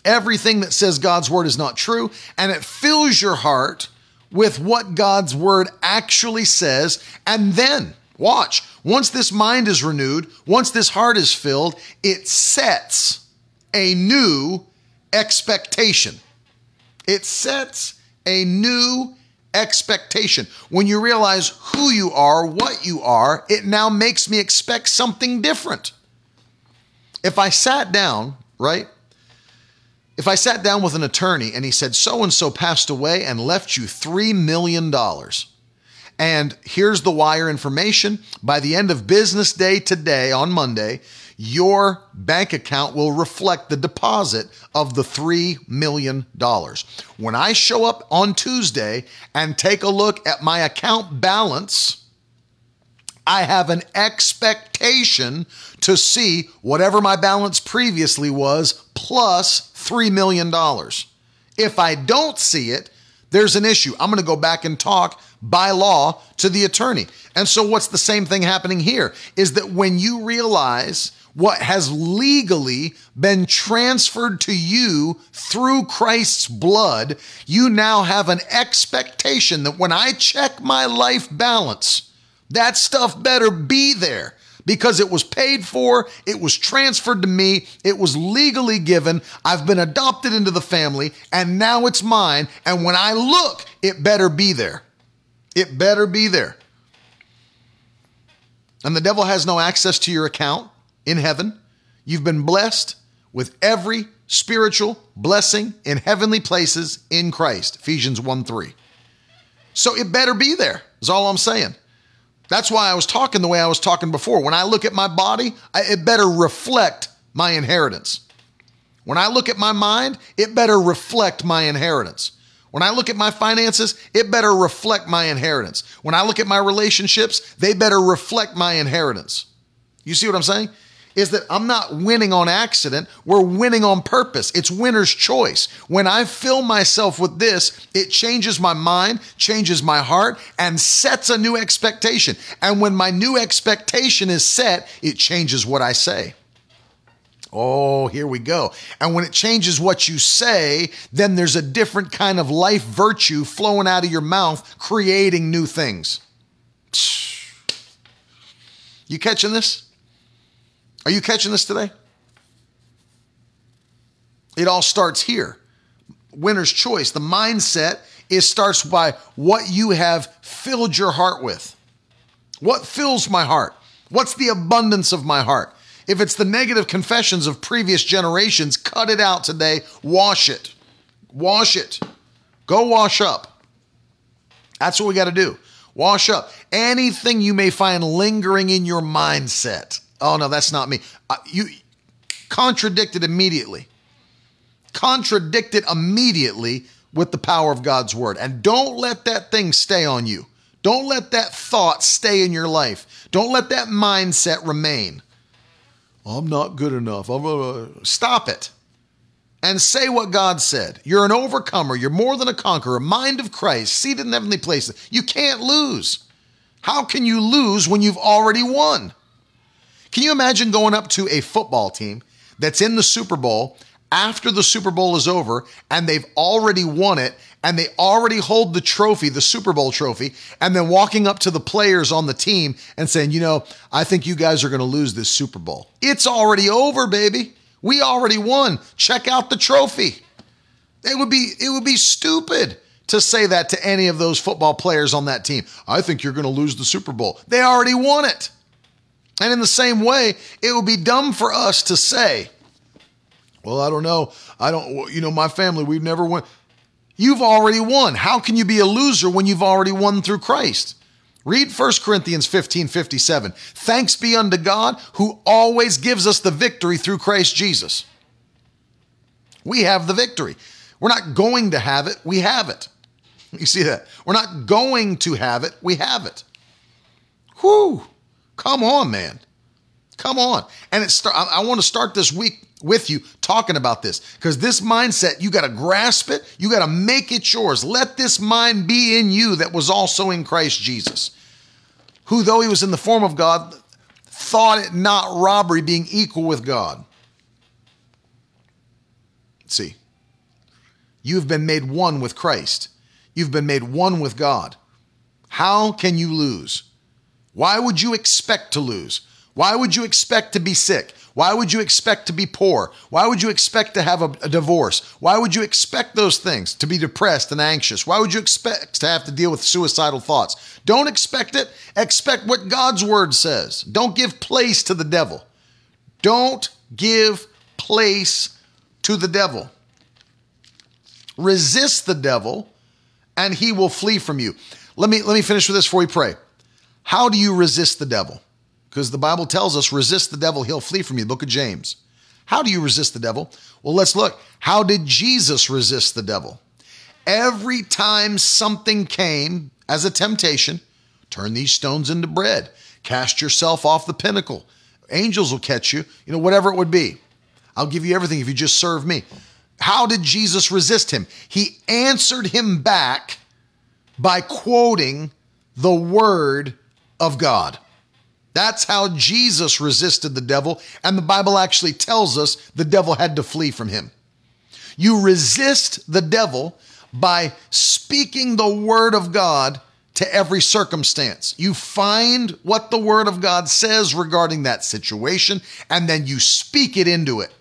everything that says God's word is not true, and it fills your heart with what God's word actually says. And then, watch, once this mind is renewed, once this heart is filled, it sets a new expectation. It sets a new expectation. When you realize who you are, what you are, it now makes me expect something different. If I sat down, right? If I sat down with an attorney and he said, so and so passed away and left you $3 million, and here's the wire information by the end of business day today on Monday, your bank account will reflect the deposit of the $3 million. When I show up on Tuesday and take a look at my account balance, I have an expectation to see whatever my balance previously was plus $3 million. If I don't see it, there's an issue. I'm going to go back and talk by law to the attorney. And so, what's the same thing happening here? Is that when you realize what has legally been transferred to you through Christ's blood, you now have an expectation that when I check my life balance, that stuff better be there because it was paid for, it was transferred to me, it was legally given, I've been adopted into the family, and now it's mine. And when I look, it better be there. It better be there. And the devil has no access to your account in heaven. You've been blessed with every spiritual blessing in heavenly places in Christ. Ephesians 1 3. So it better be there, is all I'm saying. That's why I was talking the way I was talking before. When I look at my body, it better reflect my inheritance. When I look at my mind, it better reflect my inheritance. When I look at my finances, it better reflect my inheritance. When I look at my relationships, they better reflect my inheritance. You see what I'm saying? Is that I'm not winning on accident. We're winning on purpose. It's winner's choice. When I fill myself with this, it changes my mind, changes my heart, and sets a new expectation. And when my new expectation is set, it changes what I say. Oh, here we go. And when it changes what you say, then there's a different kind of life virtue flowing out of your mouth, creating new things. You catching this? Are you catching this today? It all starts here. Winner's choice. The mindset it starts by what you have filled your heart with. What fills my heart? What's the abundance of my heart? If it's the negative confessions of previous generations, cut it out today. Wash it. Wash it. Go wash up. That's what we got to do. Wash up. Anything you may find lingering in your mindset Oh no, that's not me. Uh, you contradicted immediately. Contradicted immediately with the power of God's word. And don't let that thing stay on you. Don't let that thought stay in your life. Don't let that mindset remain. I'm not good enough. I'm uh, stop it and say what God said. You're an overcomer. You're more than a conqueror. Mind of Christ, seated in heavenly places. You can't lose. How can you lose when you've already won? Can you imagine going up to a football team that's in the Super Bowl after the Super Bowl is over and they've already won it and they already hold the trophy, the Super Bowl trophy, and then walking up to the players on the team and saying, you know, I think you guys are going to lose this Super Bowl. It's already over, baby. We already won. Check out the trophy. It would be it would be stupid to say that to any of those football players on that team. I think you're going to lose the Super Bowl. They already won it. And in the same way, it would be dumb for us to say, well, I don't know. I don't, you know, my family, we've never won. You've already won. How can you be a loser when you've already won through Christ? Read 1 Corinthians 15 57. Thanks be unto God who always gives us the victory through Christ Jesus. We have the victory. We're not going to have it, we have it. You see that? We're not going to have it, we have it. Whew. Come on, man. Come on. And it start, I, I want to start this week with you talking about this because this mindset, you got to grasp it. You got to make it yours. Let this mind be in you that was also in Christ Jesus, who, though he was in the form of God, thought it not robbery being equal with God. See, you've been made one with Christ, you've been made one with God. How can you lose? Why would you expect to lose? Why would you expect to be sick? Why would you expect to be poor? Why would you expect to have a, a, divorce? Why would you expect those things to be depressed and anxious? Why would you expect to have to deal with suicidal thoughts? Don't expect it. Expect what God's word says. Don't give place to the devil. Don't give place to the devil. Resist the devil and he will flee from you. Let me let me finish with this before we pray. How do you resist the devil? Because the Bible tells us, resist the devil, he'll flee from you. Book of James. How do you resist the devil? Well, let's look. How did Jesus resist the devil? Every time something came as a temptation, turn these stones into bread, cast yourself off the pinnacle. Angels will catch you, you know, whatever it would be. I'll give you everything if you just serve me. How did Jesus resist him? He answered him back by quoting the word of God. That's how Jesus resisted the devil, and the Bible actually tells us the devil had to flee from him. You resist the devil by speaking the word of God to every circumstance. You find what the word of God says regarding that situation, and then you speak it into it.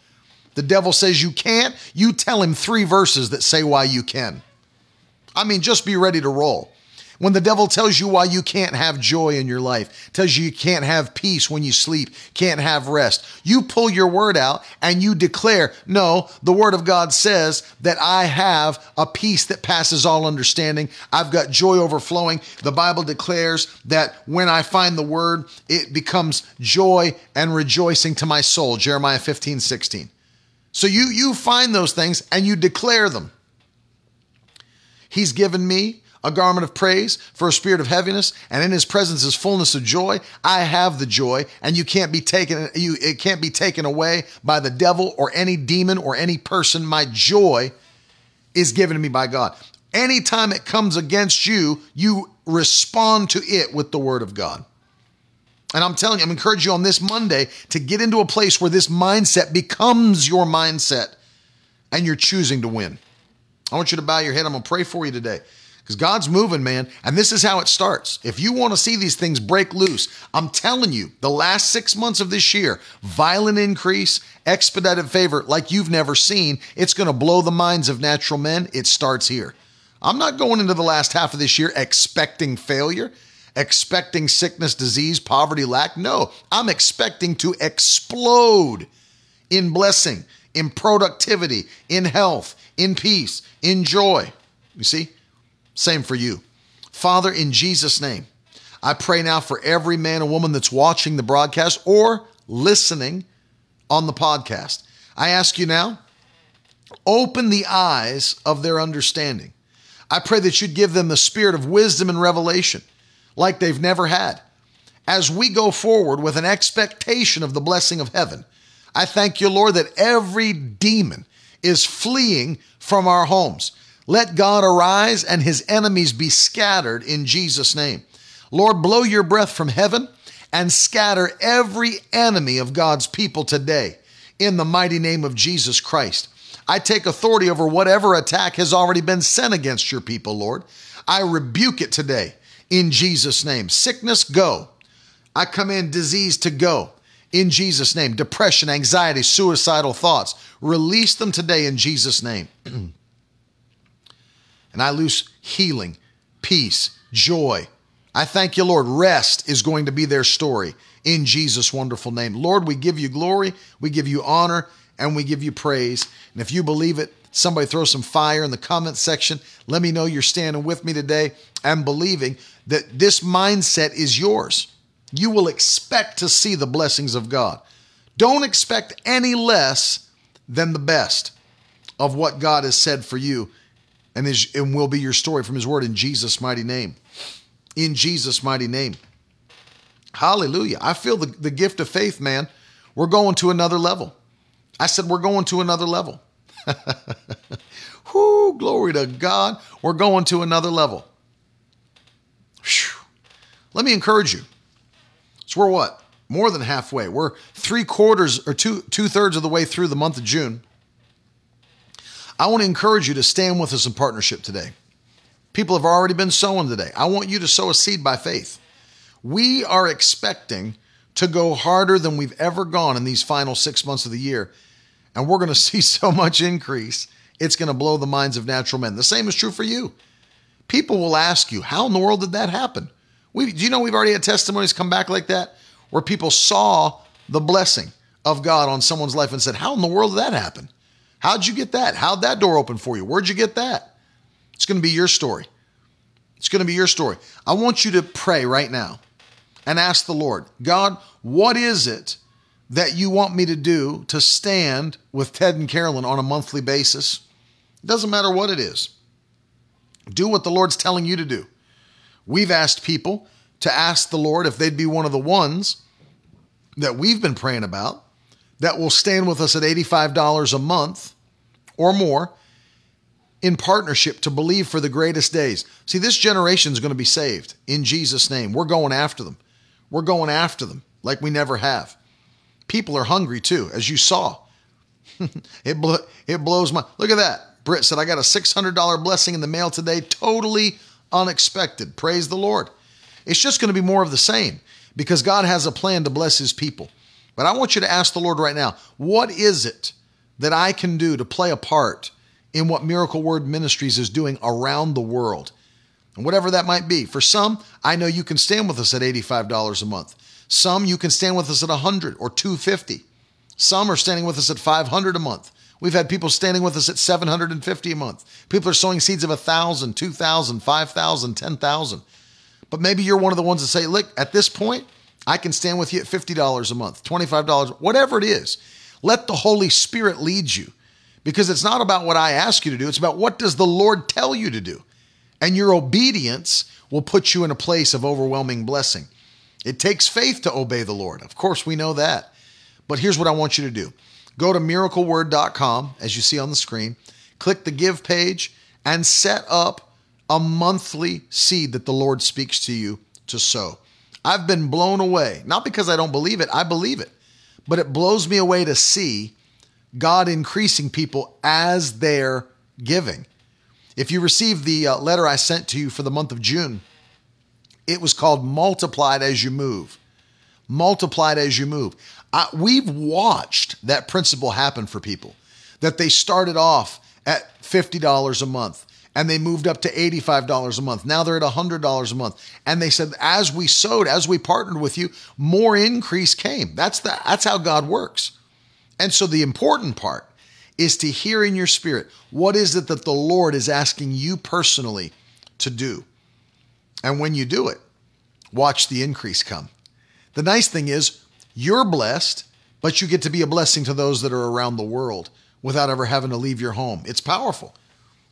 The devil says you can't, you tell him three verses that say why you can. I mean, just be ready to roll. When the devil tells you why you can't have joy in your life, tells you you can't have peace when you sleep, can't have rest, you pull your word out and you declare, No, the word of God says that I have a peace that passes all understanding. I've got joy overflowing. The Bible declares that when I find the word, it becomes joy and rejoicing to my soul. Jeremiah 15, 16. So you, you find those things and you declare them. He's given me a garment of praise for a spirit of heaviness, and in his presence is fullness of joy. I have the joy, and you can't be taken you it can't be taken away by the devil or any demon or any person. My joy is given to me by God. Anytime it comes against you, you respond to it with the word of God. And I'm telling you, I'm encouraging you on this Monday to get into a place where this mindset becomes your mindset and you're choosing to win. I want you to bow your head. I'm going to pray for you today because God's moving, man. And this is how it starts. If you want to see these things break loose, I'm telling you, the last six months of this year, violent increase, expedited favor like you've never seen. It's going to blow the minds of natural men. It starts here. I'm not going into the last half of this year expecting failure, expecting sickness, disease, poverty, lack. No, I'm expecting to explode in blessing, in productivity, in health, in peace, in joy. You see? Same for you. Father, in Jesus' name, I pray now for every man and woman that's watching the broadcast or listening on the podcast. I ask you now, open the eyes of their understanding. I pray that you'd give them the spirit of wisdom and revelation like they've never had. As we go forward with an expectation of the blessing of heaven, I thank you, Lord, that every demon is fleeing from our homes. Let God arise and his enemies be scattered in Jesus' name. Lord, blow your breath from heaven and scatter every enemy of God's people today in the mighty name of Jesus Christ. I take authority over whatever attack has already been sent against your people, Lord. I rebuke it today in Jesus' name. Sickness, go. I command disease to go in Jesus' name. Depression, anxiety, suicidal thoughts, release them today in Jesus' name. [clears throat] and I loose healing, peace, joy. I thank you, Lord. Rest is going to be their story in Jesus' wonderful name. Lord, we give you glory, we give you honor, and we give you praise. And if you believe it, somebody throw some fire in the comment section. Let me know you're standing with me today and believing that this mindset is yours. You will expect to see the blessings of God. Don't expect any less than the best of what God has said for you and, and will be your story from His Word in Jesus' mighty name. In Jesus' mighty name. Hallelujah. I feel the, the gift of faith, man. We're going to another level. I said, We're going to another level. [laughs] Whoo, glory to God. We're going to another level. Whew. Let me encourage you. So we're what? More than halfway. We're three quarters or two two thirds of the way through the month of June. I want to encourage you to stand with us in partnership today. People have already been sowing today. I want you to sow a seed by faith. We are expecting to go harder than we've ever gone in these final six months of the year. And we're going [laughs] to see so much increase, it's going to blow the minds of natural men. The same is true for you. People will ask you, How in the world did that happen? We, do you know we've already had testimonies come back like that where people saw the blessing of God on someone's life and said, How in the world did that happen? How'd you get that? How'd that door open for you? Where'd you get that? It's going to be your story. It's going to be your story. I want you to pray right now and ask the Lord, God, what is it that you want me to do to stand with Ted and Carolyn on a monthly basis? It doesn't matter what it is. Do what the Lord's telling you to do. We've asked people to ask the Lord if they'd be one of the ones that we've been praying about that will stand with us at $85 a month or more in partnership to believe for the greatest days. See, this generation is going to be saved in Jesus' name. We're going after them. We're going after them like we never have. People are hungry too, as you saw. [laughs] it, blo- it blows my. Look at that. Britt said, I got a $600 blessing in the mail today, totally unexpected. Praise the Lord. It's just going to be more of the same because God has a plan to bless his people. But I want you to ask the Lord right now, what is it that I can do to play a part in what Miracle Word Ministries is doing around the world? And whatever that might be. For some, I know you can stand with us at $85 a month. Some you can stand with us at 100 or 250. Some are standing with us at 500 a month. We've had people standing with us at 750 a month. People are sowing seeds of 1,000, 2,000, 5,000, 10,000. But maybe you're one of the ones that say, look, at this point, I can stand with you at $50 a month, $25, whatever it is. Let the Holy Spirit lead you because it's not about what I ask you to do. It's about what does the Lord tell you to do? And your obedience will put you in a place of overwhelming blessing. It takes faith to obey the Lord. Of course, we know that. But here's what I want you to do go to miracleword.com, as you see on the screen, click the give page, and set up a monthly seed that the Lord speaks to you to sow. I've been blown away, not because I don't believe it, I believe it, but it blows me away to see God increasing people as they're giving. If you received the uh, letter I sent to you for the month of June, it was called Multiplied as You Move. Multiplied as You Move. I, we've watched that principle happen for people that they started off at $50 a month and they moved up to $85 a month. Now they're at $100 a month. And they said, as we sowed, as we partnered with you, more increase came. That's, the, that's how God works. And so the important part is to hear in your spirit what is it that the Lord is asking you personally to do. And when you do it, watch the increase come. The nice thing is, you're blessed, but you get to be a blessing to those that are around the world without ever having to leave your home. It's powerful.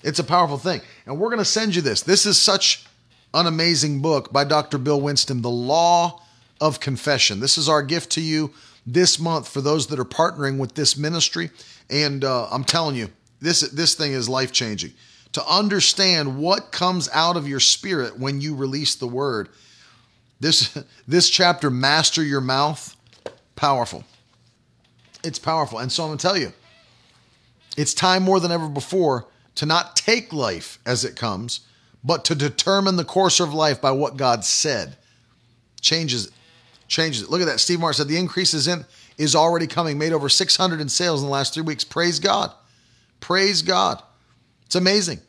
It's a powerful thing. And we're going to send you this. This is such an amazing book by Dr. Bill Winston, The Law of Confession. This is our gift to you this month for those that are partnering with this ministry. And uh, I'm telling you, this this thing is life changing. To understand what comes out of your spirit when you release the word, This this chapter, master your mouth, powerful. It's powerful. And so I'm going to tell you, it's time more than ever before to not take life as it comes, but to determine the course of life by what God said. Changes. Changes it. Look at that. Steve Martin said the increase is in is already coming. Made over 600 in sales in the last three weeks. Praise God. Praise God. It's amazing.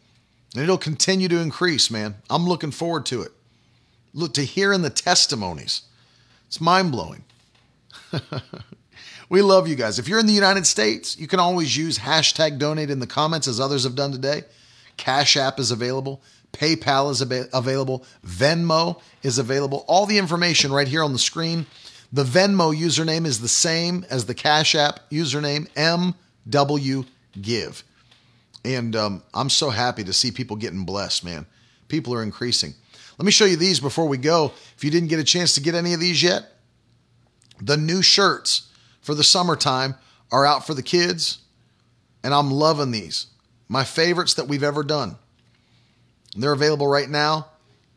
And it'll continue to increase, man. I'm looking forward to it. Look to hearing the testimonies. It's mind blowing. [laughs] we love you guys. If you're in the United States, you can always use hashtag donate in the comments as others have done today. Cash App is available. PayPal is ab- available. Venmo is available. All the information right here on the screen. The Venmo username is the same as the Cash App username, MW Give. And um, I'm so happy to see people getting blessed, man. People are increasing. Let me show you these before we go. If you didn't get a chance to get any of these yet, the new shirts for the summertime are out for the kids, and I'm loving these. My favorites that we've ever done. They're available right now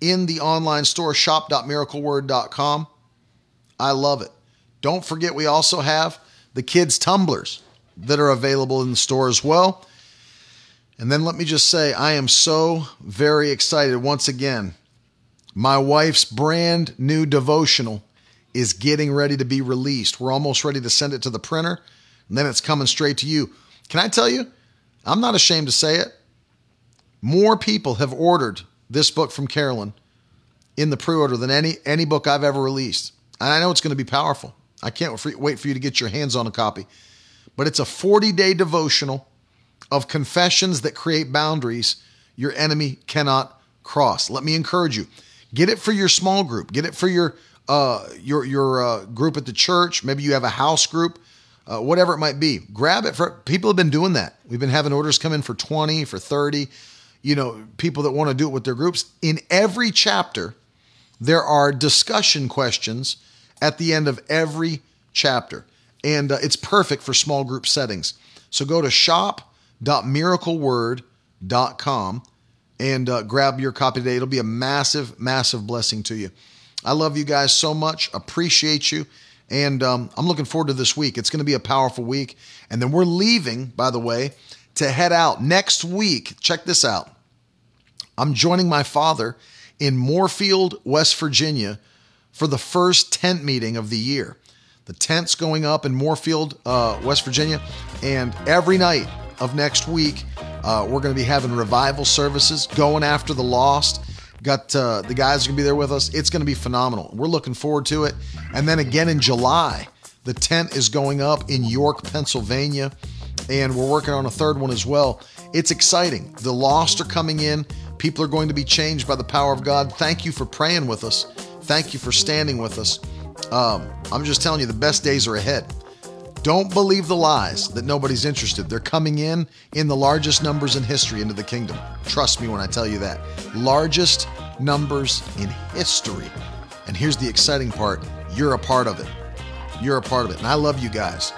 in the online store shop.miracleword.com. I love it. Don't forget, we also have the kids' tumblers that are available in the store as well. And then let me just say, I am so very excited once again. My wife's brand new devotional is getting ready to be released. We're almost ready to send it to the printer, and then it's coming straight to you. Can I tell you? I'm not ashamed to say it. More people have ordered this book from Carolyn in the pre-order than any any book I've ever released. And I know it's going to be powerful. I can't wait for you to get your hands on a copy. But it's a 40-day devotional of confessions that create boundaries your enemy cannot cross. Let me encourage you. Get it for your small group. Get it for your uh, your your uh, group at the church. Maybe you have a house group, uh, whatever it might be. Grab it for people have been doing that. We've been having orders come in for twenty, for thirty. You know, people that want to do it with their groups. In every chapter, there are discussion questions at the end of every chapter, and uh, it's perfect for small group settings. So go to shop.miracleword.com and uh, grab your copy today. It'll be a massive, massive blessing to you. I love you guys so much. Appreciate you. And um, I'm looking forward to this week. It's going to be a powerful week. And then we're leaving, by the way, to head out next week. Check this out. I'm joining my father in Moorefield, West Virginia for the first tent meeting of the year. The tent's going up in Moorefield, uh, West Virginia. And every night of next week, uh, we're going to be having revival services, going after the lost. Got uh, the guys are going to be there with us. It's going to be phenomenal. We're looking forward to it. And then again in July, the tent is going up in York, Pennsylvania. And we're working on a third one as well. It's exciting. The lost are coming in. People are going to be changed by the power of God. Thank you for praying with us. Thank you for standing with us. Um, I'm just telling you, the best days are ahead. Don't believe the lies that nobody's interested. They're coming in in the largest numbers in history into the kingdom. Trust me when I tell you that. Largest numbers in history. And here's the exciting part you're a part of it. You're a part of it. And I love you guys.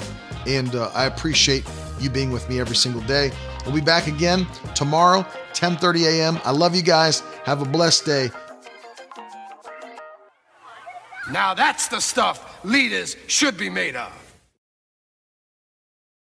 And uh, I appreciate you being with me every single day. We'll be back again tomorrow, 10:30 a.m. I love you guys. Have a blessed day. Now that's the stuff leaders should be made of.